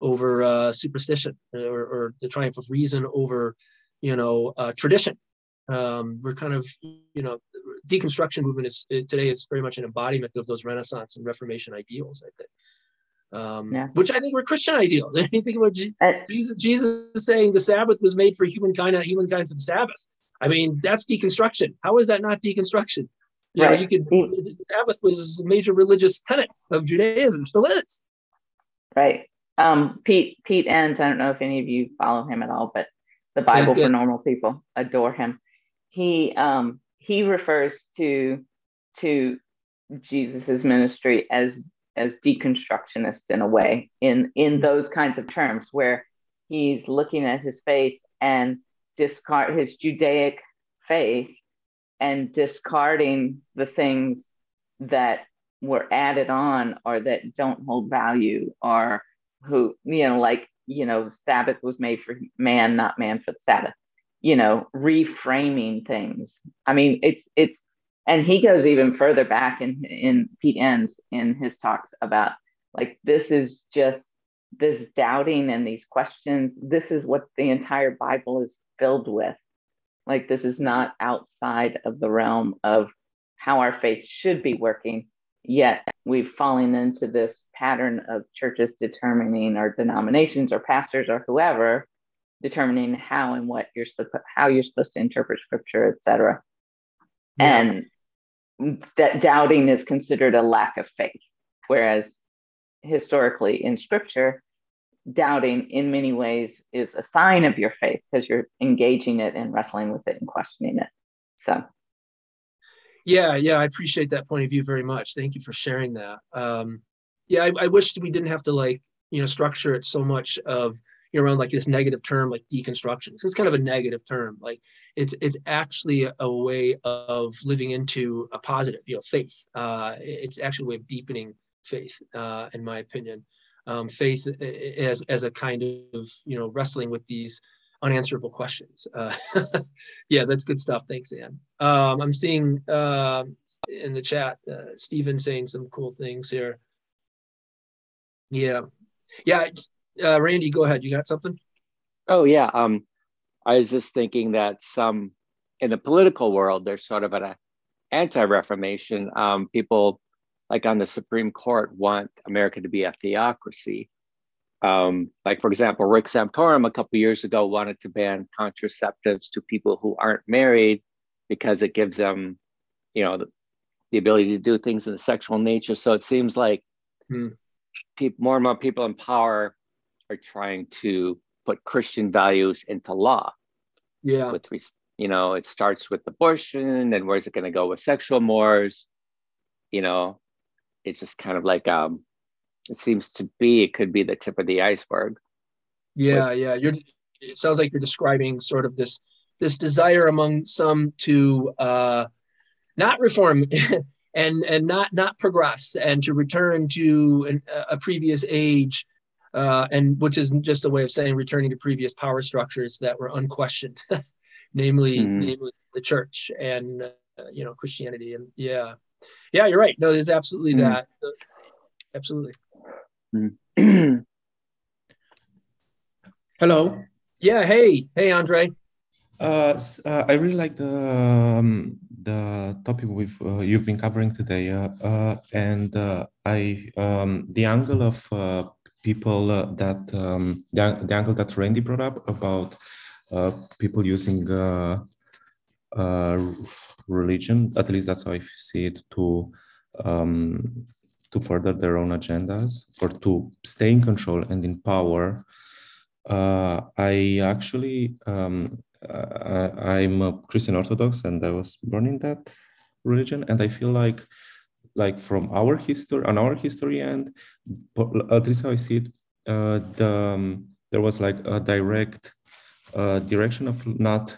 over uh, superstition, or, or the triumph of reason over you know uh, tradition. Um, we're kind of you know deconstruction movement is today is very much an embodiment of those Renaissance and Reformation ideals. I think. Um, yeah. which I think were Christian ideals. *laughs* Anything about uh, Jesus, Jesus saying the Sabbath was made for humankind, not humankind for the Sabbath. I mean, that's deconstruction. How is that not deconstruction? You right. know, you could the Sabbath was a major religious tenet of Judaism, still is. Right. Um, Pete Pete Enns, I don't know if any of you follow him at all, but the Bible for normal people. Adore him. He um, he refers to to Jesus's ministry as as deconstructionist in a way in in those kinds of terms where he's looking at his faith and discard his Judaic faith and discarding the things that were added on or that don't hold value or who you know like you know sabbath was made for man not man for the sabbath you know reframing things. I mean it's it's and he goes even further back in in pete Enns in his talks about like this is just this doubting and these questions. This is what the entire bible is filled with like this is not outside of the realm of how our faith should be working yet we've fallen into this pattern of churches determining or denominations or pastors or whoever determining how and what you're how you're supposed to interpret scripture etc yeah. and that doubting is considered a lack of faith whereas historically in scripture doubting in many ways is a sign of your faith because you're engaging it and wrestling with it and questioning it so yeah, yeah, I appreciate that point of view very much. Thank you for sharing that. Um, yeah, I, I wish we didn't have to like you know structure it so much of you know, around like this negative term like deconstruction. So it's kind of a negative term. Like it's it's actually a, way of living into a positive, you know, faith. Uh, it's actually a way of deepening faith, uh, in my opinion. Um, faith as as a kind of you know wrestling with these unanswerable questions. Uh, *laughs* yeah, that's good stuff. Thanks, Ann. Um, I'm seeing uh, in the chat uh, Stephen saying some cool things here. Yeah, yeah. Uh, Randy, go ahead. You got something? Oh yeah. Um, I was just thinking that some in the political world, there's sort of an anti-reformation. Um, people like on the Supreme Court want America to be a theocracy. Um, like, for example, Rick Santorum a couple years ago wanted to ban contraceptives to people who aren't married because it gives them, you know, the, the ability to do things in the sexual nature. So it seems like hmm. people, more and more people in power are trying to put Christian values into law. Yeah. With you know, it starts with abortion, and where's it going to go with sexual mores? You know, it's just kind of like um, it seems to be it could be the tip of the iceberg yeah yeah you're it sounds like you're describing sort of this this desire among some to uh not reform *laughs* and and not not progress and to return to an, a previous age uh, and which is just a way of saying returning to previous power structures that were unquestioned *laughs* namely mm. namely the church and uh, you know christianity and yeah yeah you're right no there's absolutely mm. that absolutely Hello. Yeah. Hey. Hey, Andre. Uh, uh, I really like the um, the topic we've uh, you've been covering today, uh, uh, and uh, I um, the angle of people that um, the, the angle that Randy brought up about people using religion. At least that's how I see it to um, to further their own agendas or to stay in control and in power. Uh, I actually, um, uh, I'm a Christian Orthodox and I was born in that religion. And I feel like, like from our history, on our history end, at least how I see it, uh, the, um, there was like a direct uh, direction of not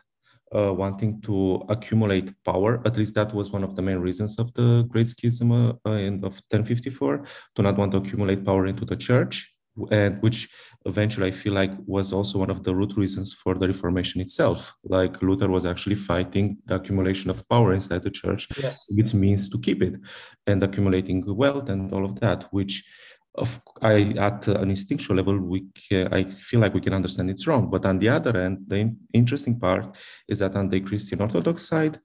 uh, wanting to accumulate power. At least that was one of the main reasons of the Great Schism uh, in, of 1054, to not want to accumulate power into the church, and which eventually I feel like was also one of the root reasons for the Reformation itself. Like Luther was actually fighting the accumulation of power inside the church, yes. which means to keep it, and accumulating wealth and all of that, which of I at an instinctual level, we can, I feel like we can understand it's wrong. But on the other end, the in, interesting part is that on the Christian Orthodox side,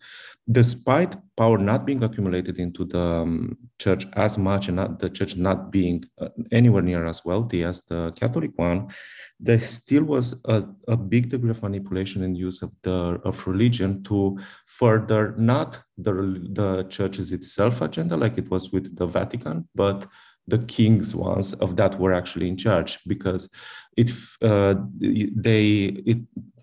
despite power not being accumulated into the um, church as much and not the church not being uh, anywhere near as wealthy as the Catholic one, there still was a, a big degree of manipulation and use of the of religion to further not the the church's itself agenda like it was with the Vatican, but the kings ones of that were actually in charge because it uh, they it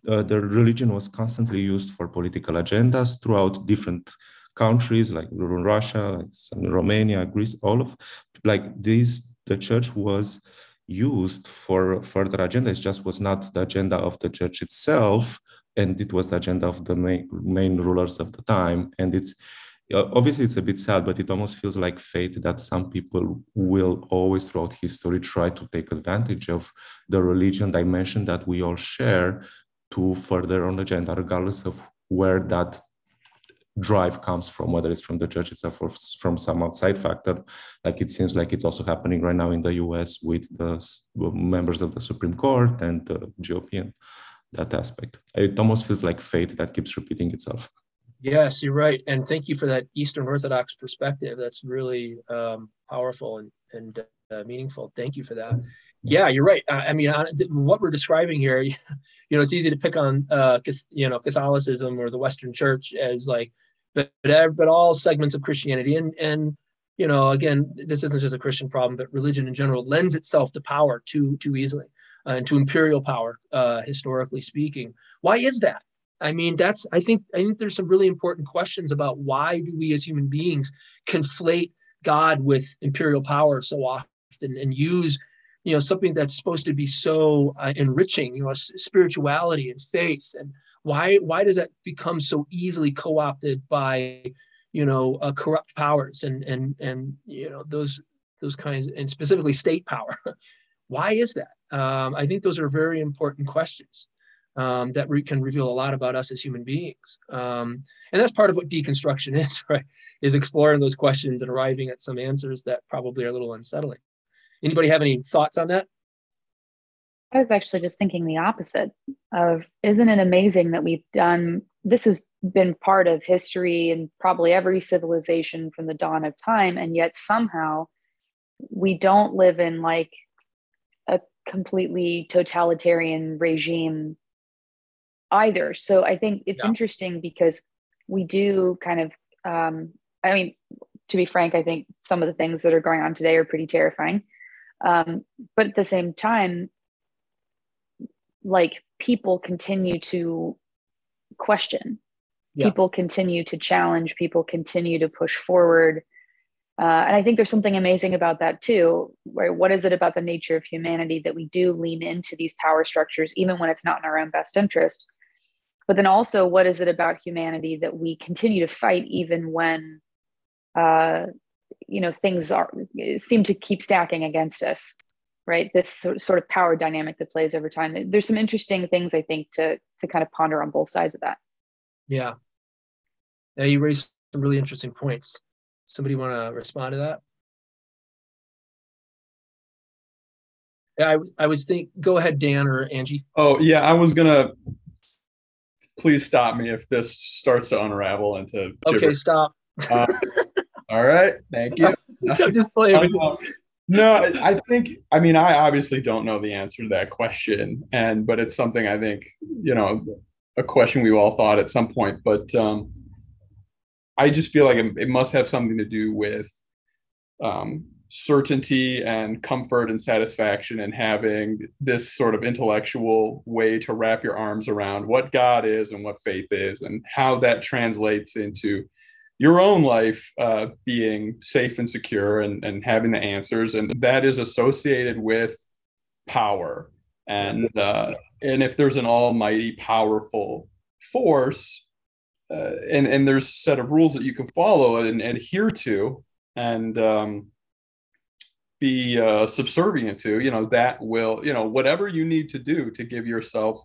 uh, the religion was constantly used for political agendas throughout different countries like Russia, like Romania, Greece, all of like these, the church was used for further agenda. It just was not the agenda of the church itself, and it was the agenda of the main, main rulers of the time. And it's obviously it's a bit sad, but it almost feels like fate that some people will always throughout history try to take advantage of the religion dimension that we all share to further on agenda, regardless of where that drive comes from, whether it's from the church itself or from some outside factor. Like it seems like it's also happening right now in the US with the members of the Supreme Court and the GOP and that aspect. It almost feels like fate that keeps repeating itself. Yes, you're right. And thank you for that Eastern Orthodox perspective. That's really um, powerful and, and uh, meaningful. Thank you for that. Yeah, you're right. I, I mean, what we're describing here, *laughs* you know, it's easy to pick on, uh, you know, Catholicism or the Western Church as like but but all segments of Christianity. And and you know, again, this isn't just a Christian problem, but religion in general lends itself to power too too easily uh, and to imperial power, uh, historically speaking. Why is that? I mean, that's I think I think there's some really important questions about why do we as human beings conflate God with imperial power so often and use you know something that's supposed to be so uh, enriching you know spirituality and faith. And why why does that become so easily co-opted by you know uh, corrupt powers and and and you know those those kinds and specifically state power? *laughs* Why is that? Um, i think those are very important questions um, that re- can reveal a lot about us as human beings. Um, and that's part of what deconstruction *laughs* is right? Is exploring those questions and arriving at some answers that probably are a little unsettling. Anybody have any thoughts on that? I was actually just thinking the opposite of isn't it amazing that we've done this has been part of history and probably every civilization from the dawn of time and yet somehow we don't live in like a completely totalitarian regime either. So i think it's yeah. interesting because we do kind of um, i mean to be frank i think some of the things that are going on today are pretty terrifying. Um, but at the same time like people continue to question. Yeah. people continue to challenge. People continue to push forward. Uh, and i think there's something amazing about that too where what is it about the nature of humanity that we do lean into these power structures even when it's not in our own best interest but then also what is it about humanity that we continue to fight even when uh, you know things are seem to keep stacking against us right? This sort of power dynamic that plays over time. There's some interesting things i think to to kind of ponder on both sides of that. Yeah. Yeah you raised some really interesting points. Somebody want to respond to that? Yeah I, I was think go ahead dan or angie. Oh yeah i was gonna please stop me if this starts to unravel into okay stop. Uh, all right thank you. *laughs* Just playing. No, I think I mean I obviously don't know the answer to that question, and but it's something I think you know a question we all thought at some point, but um, I just feel like it, it must have something to do with um, certainty and comfort and satisfaction and having this sort of intellectual way to wrap your arms around what God is and what faith is and how that translates into your own life uh, being safe and secure and, and having the answers. And that is associated with power. And, uh, and if there's an almighty powerful force, uh, and, and there's a set of rules that you can follow and, and adhere to and um, be uh, subservient to, you know, that will, you know, whatever you need to do to give yourself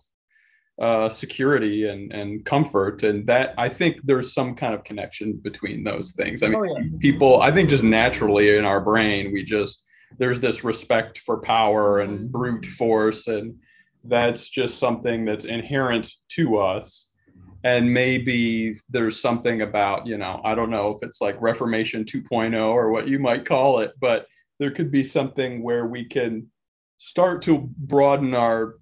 uh, security and, and comfort. And that I think there's some kind of connection between those things. I mean, oh, yeah. people, I think just naturally in our brain, we just, there's this respect for power and brute force. And that's just something that's inherent to us. And maybe there's something about, you know, I don't know if it's like Reformation 2.0 or what you might call it, but there could be something where we can start to broaden our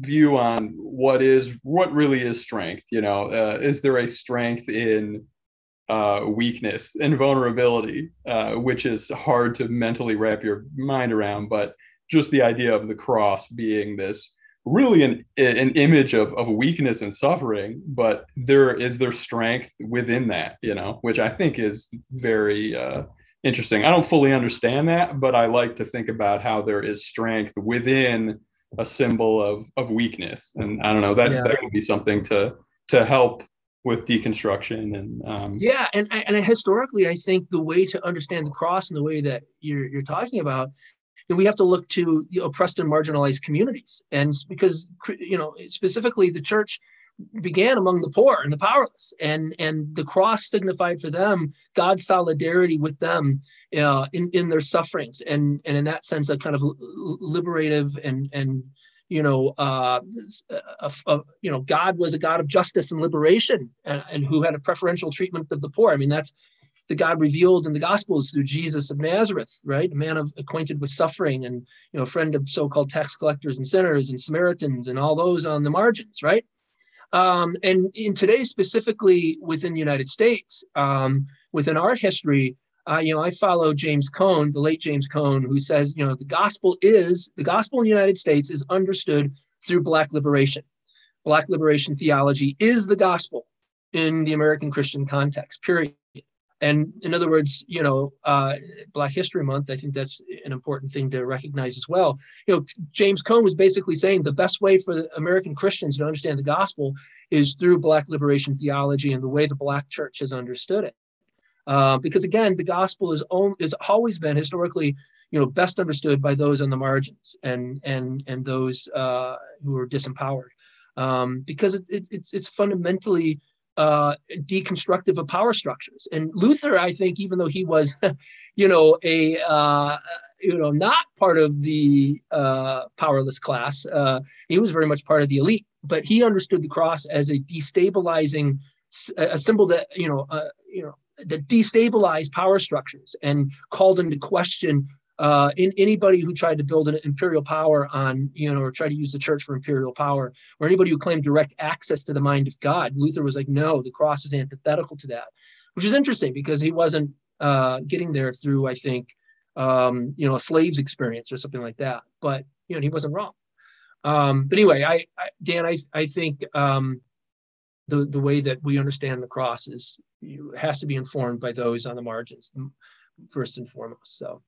view on what is what really is strength you know uh, is there a strength in uh, weakness and vulnerability uh, which is hard to mentally wrap your mind around but just the idea of the cross being this really an an image of of weakness and suffering, but there is there strength within that, you know, which I think is very uh, interesting. I don't fully understand that, but I like to think about how there is strength within a symbol of of weakness, and I don't know that Yeah. that would be something to to help with deconstruction and um, Yeah, and and historically, I think the way to understand the cross and the way that you're you're talking about, and we have to look to the oppressed and marginalized communities, and because you know specifically the church began among the poor and the powerless, and and the cross signified for them God's solidarity with them uh, in in their sufferings, and and in that sense, a kind of liberative and and you know, uh, a, a- you know, God was a God of justice and liberation, and, and who had a preferential treatment of the poor. I mean, that's the God revealed in the Gospels through Jesus of Nazareth, right? A man of acquainted with suffering, and you know, friend of so-called tax collectors and sinners and Samaritans and all those on the margins, right? Um, and in today, specifically within the United States, um, within our history, uh, you know, I follow James Cone, the late James Cone, who says, you know, the gospel is the gospel in the United States is understood through Black liberation. Black liberation theology is the gospel in the American Christian context, period. And in other words, you know, uh, Black History Month, I think that's an important thing to recognize as well. You know, James Cone was basically saying the best way for American Christians to understand the gospel is through Black liberation theology and the way the Black church has understood it. Uh, because again, the gospel is always been historically, you know, best understood by those on the margins and and and those uh, who are disempowered, um, because it, it, it's it's fundamentally uh, deconstructive of power structures. And Luther, I think, even though he was, *laughs* you know, a uh, you know not part of the uh, powerless class, uh, he was very much part of the elite. But he understood the cross as a destabilizing, a symbol that you know, uh, you know, that destabilized power structures and called into question uh, in anybody who tried to build an imperial power on, you know, or try to use the church for imperial power, or anybody who claimed direct access to the mind of God. Luther was like, no, the cross is antithetical to that, which is interesting because he wasn't uh, getting there through, I think, um, you know, a slave's experience or something like that. But you know, he wasn't wrong. Um, but anyway, I, I Dan, I I think um, the the way that we understand the cross is has to be informed by those on the margins first and foremost. So,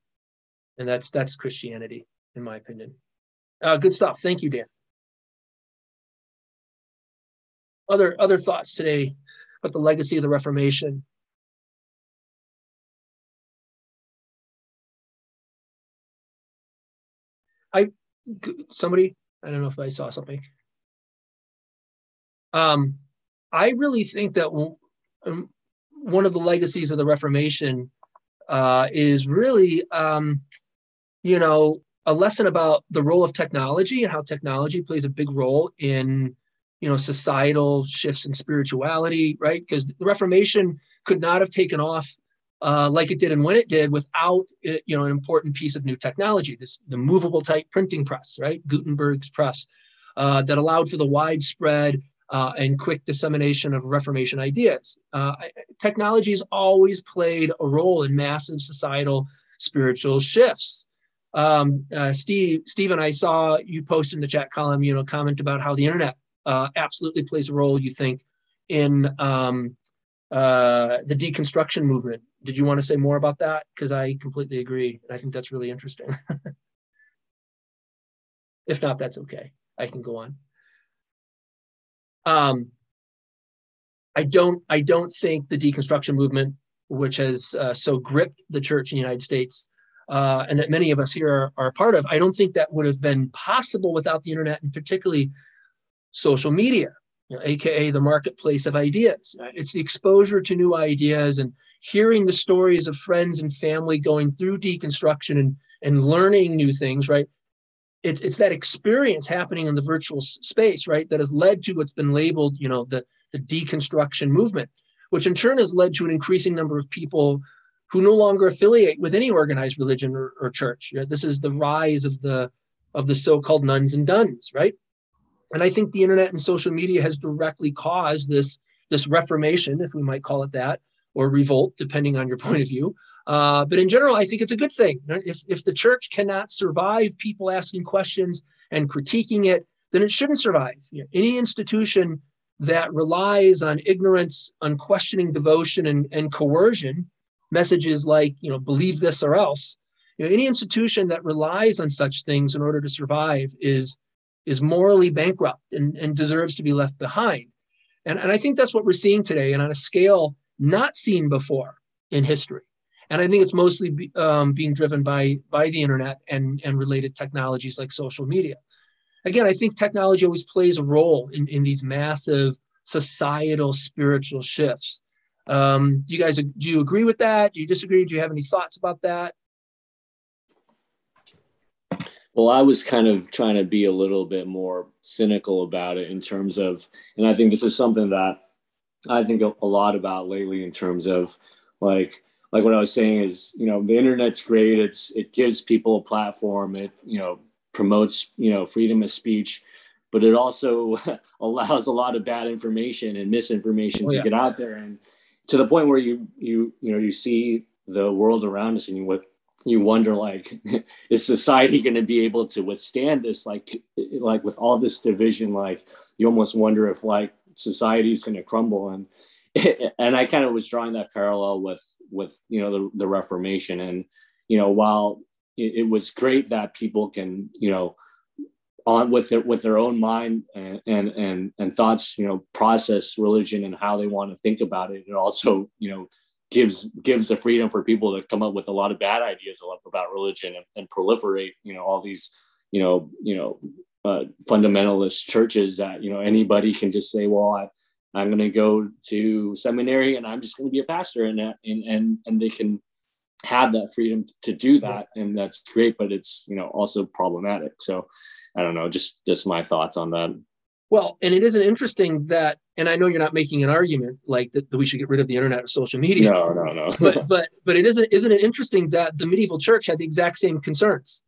and that's that's Christianity, in my opinion. Uh, good stuff. Thank you, Dan. Other other thoughts today about the legacy of the Reformation. I somebody I don't know if I saw something. Um, I really think that um, one of the legacies of the Reformation uh, is really, um, you know, a lesson about the role of technology and how technology plays a big role in, you know, societal shifts in spirituality, right? Because the Reformation could not have taken off uh, like it did and when it did without, uh, you know, an important piece of new technology, this the movable type printing press, right? Gutenberg's press uh, that allowed for the widespread uh, and quick dissemination of Reformation ideas. Uh, technology has always played a role in massive societal spiritual shifts. Um, uh, Steve, Stephen, I saw you post in the chat column, you know, comment about how the internet uh, absolutely plays a role. You think in um, uh, the deconstruction movement. Did you want to say more about that? Because I completely agree, and I think that's really interesting. *laughs* if not, that's okay. I can go on. Um, I don't. I don't think the deconstruction movement, which has uh, so gripped the church in the United States, uh, and that many of us here are, are a part of, I don't think that would have been possible without the internet, and particularly social media, you know, aka the marketplace of ideas. It's the exposure to new ideas and hearing the stories of friends and family going through deconstruction and and learning new things. Right it's it's that experience happening in the virtual space, right, that has led to what's been labeled, you know, the the deconstruction movement, which in turn has led to an increasing number of people who no longer affiliate with any organized religion or, or church. This is the rise of the of the so-called nones and dones, right? And I think the internet and social media has directly caused this this reformation, if we might call it that, or revolt, depending on your *laughs* point of view. Uh, but in general, I think it's a good thing. If, if the church cannot survive people asking questions and critiquing it, then it shouldn't survive. You know, any institution that relies on ignorance, unquestioning devotion, and, and coercion, messages like, you know, believe this or else, you know, any institution that relies on such things in order to survive is, is morally bankrupt and, and deserves to be left behind. And, and I think that's what we're seeing today, and on a scale not seen before in history. And I think it's mostly be, um, being driven by, by the internet and, and related technologies like social media again, I think technology always plays a role in, in these massive societal spiritual shifts. Um, do you guys do you agree with that? Do you disagree? Do you have any thoughts about that? Well, I was kind of trying to be a little bit more cynical about it in terms of, and I think this is something that I think a lot about lately in terms of like like what I was saying is, you know, the internet's great. It's it gives people a platform. It you know promotes you know freedom of speech but it also *laughs* allows a lot of bad information and misinformation oh, to yeah. get out there and to the point where you you you know you see the world around us and you you wonder like *laughs* is society going to be able to withstand this? Like like with all this division like you almost wonder if like society is going to crumble. And *laughs* and i kind of was drawing that parallel with with you know the, the reformation. And you know while it, it was great that people can you know on with their with their own mind and, and and and thoughts you know process religion and how they want to think about it. It also you know gives gives the freedom for people to come up with a lot of bad ideas about religion and, and proliferate you know all these you know you know uh, fundamentalist churches that you know anybody can just say well I, i'm going to go to seminary and i'm just going to be a pastor and and and and they can have that freedom to do that and that's great but it's you know also problematic. So i don't know just just my thoughts on that. Well and it isn't interesting that and i know you're not making an argument like that, that we should get rid of the internet or social media. No no no. *laughs* But but but it isn't isn't it interesting that the medieval church had the exact same concerns?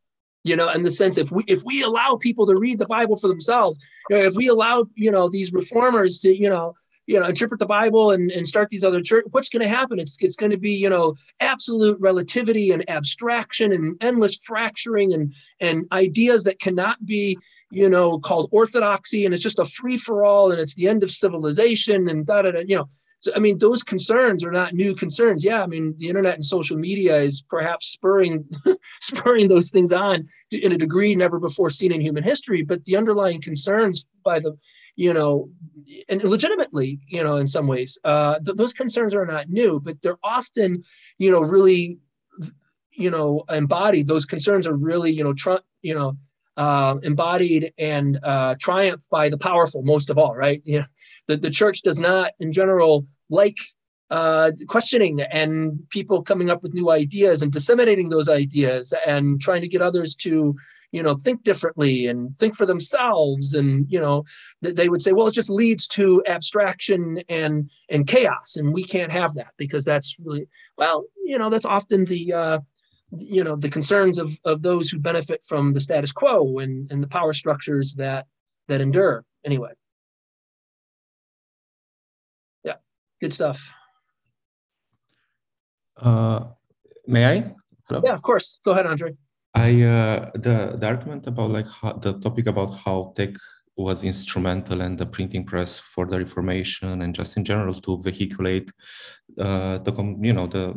You know in the sense if we if we allow people to read the bible for themselves you know, if we allow you know these reformers to you know you know interpret the bible and, and start these other church what's going to happen it's, it's going to be you know absolute relativity and abstraction and endless fracturing and and ideas that cannot be you know called orthodoxy and it's just a free-for-all and it's the end of civilization and da da da you know so, I mean, those concerns are not new concerns. Yeah, I mean, the internet and social media is perhaps spurring *laughs* spurring those things on in a degree never before seen in human history. But the underlying concerns by the you know, and legitimately, you know, in some ways, uh, th- those concerns are not new, but they're often, you know, really, you know, embodied. Those concerns are really, you know, tr- you know, uh, embodied and uh, triumphed by the powerful most of all, right? You know, the, the church does not, in general, like uh, questioning and people coming up with new ideas and disseminating those ideas and trying to get others to you know think differently and think for themselves. And you know they would say well it just leads to abstraction and and chaos and we can't have that because that's really well you know that's often the uh you know the concerns of of those who benefit from the status quo and and the power structures that that endure. Anyway. Yeah good stuff. Uh may i? Hello? yeah of course. Go ahead andre I uh, the the argument about like how, the topic about how tech was instrumental and the printing press for the Reformation and just in general to vehiculate uh, the you know the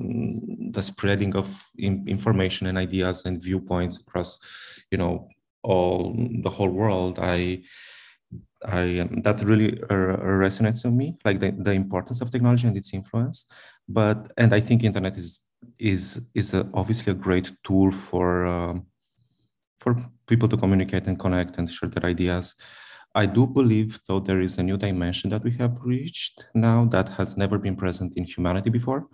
the spreading of in, information and ideas and viewpoints across you know all the whole world. I I that really uh, resonates with me, like the, the importance of technology and its influence. But and I think internet is is is a, obviously a great tool for um, for people to communicate and connect and share their ideas. I do believe, though, there is a new dimension that we have reached now that has never been present in humanity before,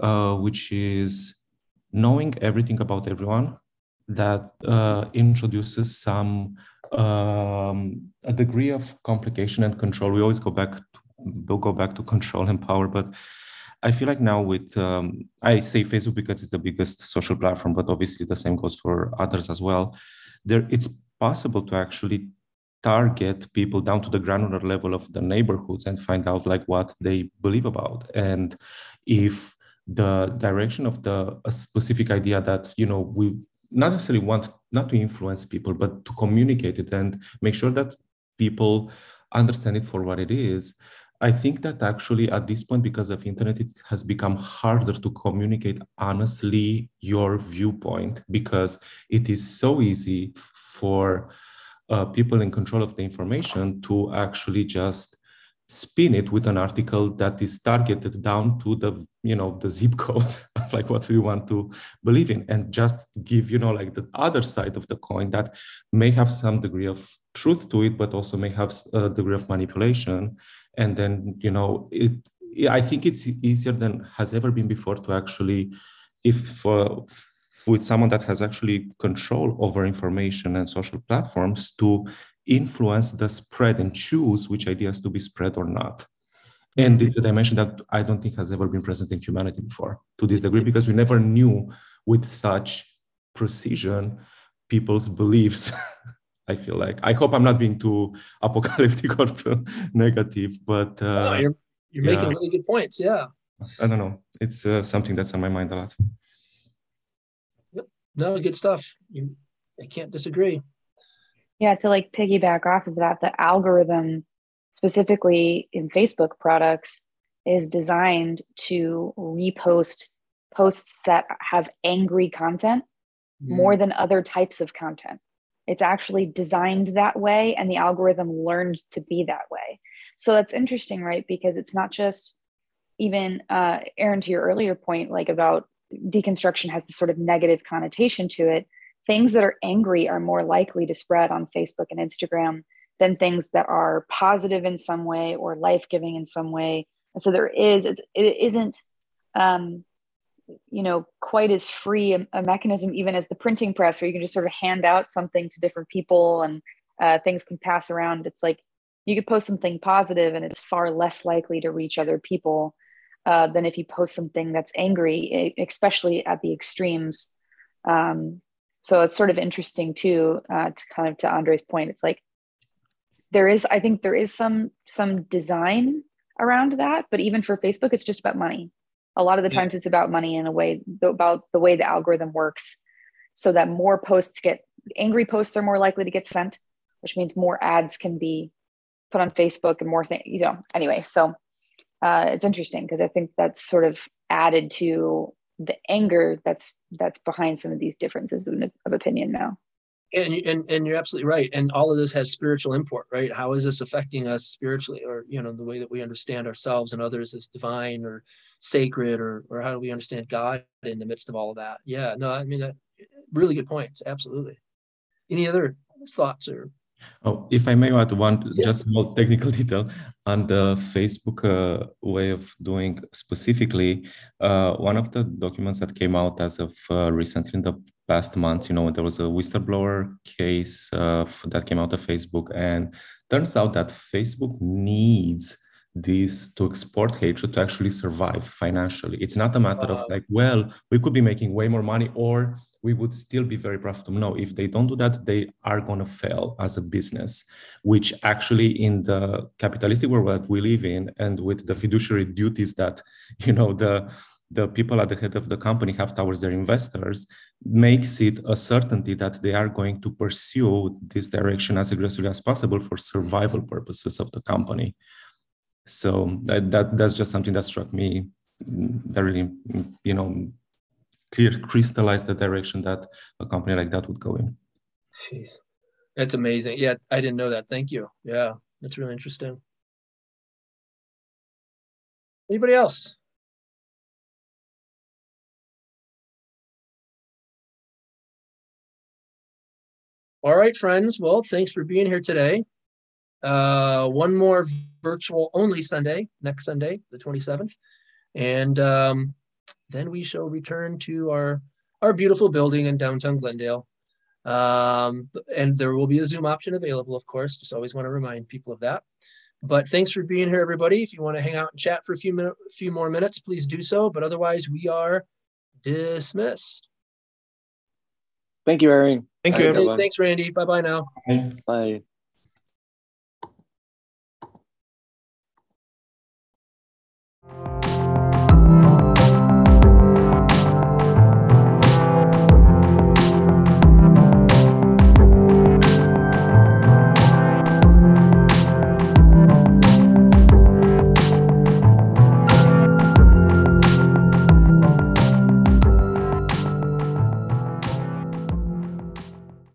uh, which is knowing everything about everyone that uh, introduces some um, a degree of complication and control. We always go back to, we'll go back to *laughs* control and power, but I feel like now with um, I say Facebook because it's the biggest social platform, but obviously the same goes for others as well. There, it's possible to actually target people down to the granular level of the neighborhoods and find out like what they believe about and if the direction of the a specific idea that you know we not necessarily want not to influence people but to communicate it and make sure that people understand it for what it is. I think that actually at this point, because of internet, it has become harder to communicate honestly your viewpoint because it is so easy for uh, people in control of the information to actually just spin it with an article that is targeted down to the you know the zip *laughs* code like what we want to believe in and just give you know like the other side of the coin that may have some degree of truth to it but also may have a degree of manipulation and then you know it i think it's easier than has ever been before to actually if uh, with someone that has actually control over information and social platforms to influence the spread and choose which ideas to be spread or not. And it's a dimension that I don't think has ever been present in humanity before to this degree, because we never knew with such precision people's beliefs. *laughs* I feel like I hope I'm not being too *laughs* apocalyptic or too *laughs* negative, but uh, no, you're, you're yeah. making really good points. Yeah. I don't know. It's uh, something that's on my mind a lot. Yep. No, good stuff. You, I can't disagree yeah to like piggyback off of that the algorithm specifically in facebook products is designed to repost posts that have angry content mm. more than other types of content it's actually designed that way and the algorithm learned to be that way. So that's interesting right? Because it's not just even uh, aaron to your earlier point like about deconstruction has this sort of negative connotation to it. Things that are angry are more likely to spread on Facebook and Instagram than things that are positive in some way or life giving in some way. And so there is, it, it isn't, um, you know, quite as free a, a, mechanism, even as the printing press, where you can just sort of hand out something to different people and uh, things can pass around. It's like you could post something positive and it's far less likely to reach other people uh, than if you post something that's angry, especially at the extremes. Um, so it's sort of interesting too uh, to kind of to andre's point it's like there is i think there is some some design around that but even for facebook it's just about money a lot of the times it's about money in a way about the way the algorithm works so that more posts get angry posts are more likely to get sent which means more ads can be put on facebook and more things you know anyway so uh, it's interesting because i think that's sort of added to the anger that's that's behind some of these differences of, of opinion now. And, and and you're absolutely right. And all of this has spiritual import right? How is this affecting us spiritually or you know the way that we understand ourselves and others as divine or sacred or or how do we understand god in the midst of all of that? Yeah no i mean that, really good points absolutely. Any other thoughts or? Oh, if I may add one yes. just more technical *laughs* detail on the Facebook uh, way of doing specifically, uh, one of the documents that came out as of uh, recently in the past month, you know, there was a whistleblower case uh, that came out of Facebook, and turns out that Facebook needs this to export hatred to actually survive financially. It's not a matter of like, well, we could be making way more money or we would still be very profitable. No, if they don't do that, they are going to fail as a business, which actually in the capitalistic world that we live in and with the fiduciary duties that, *laughs* you know, the, the people at the head of the company have towards their investors makes it a certainty that they are going to pursue this direction as aggressively as possible for survival purposes of the company. So that, that that's just something that struck me that really, you know, clear crystallized the direction that a company like that would go in. Jeez. That's amazing. Yeah, I didn't know that. Thank you. Yeah, that's really interesting. Anybody else? All right, friends. Well, thanks for being here today. Uh, one more virtual only Sunday, next Sunday, the 27th. And um, then we shall return to our, our beautiful building in downtown Glendale. Um, and there will be a Zoom option available, of course. Just always want to remind people of that. But thanks for being here, everybody. If you want to hang out and chat for a few minutes, few more minutes, please do so. But otherwise, we are dismissed. Thank you, Aaron. Thank you. Right, thanks, Randy. Bye bye now. Bye. Bye.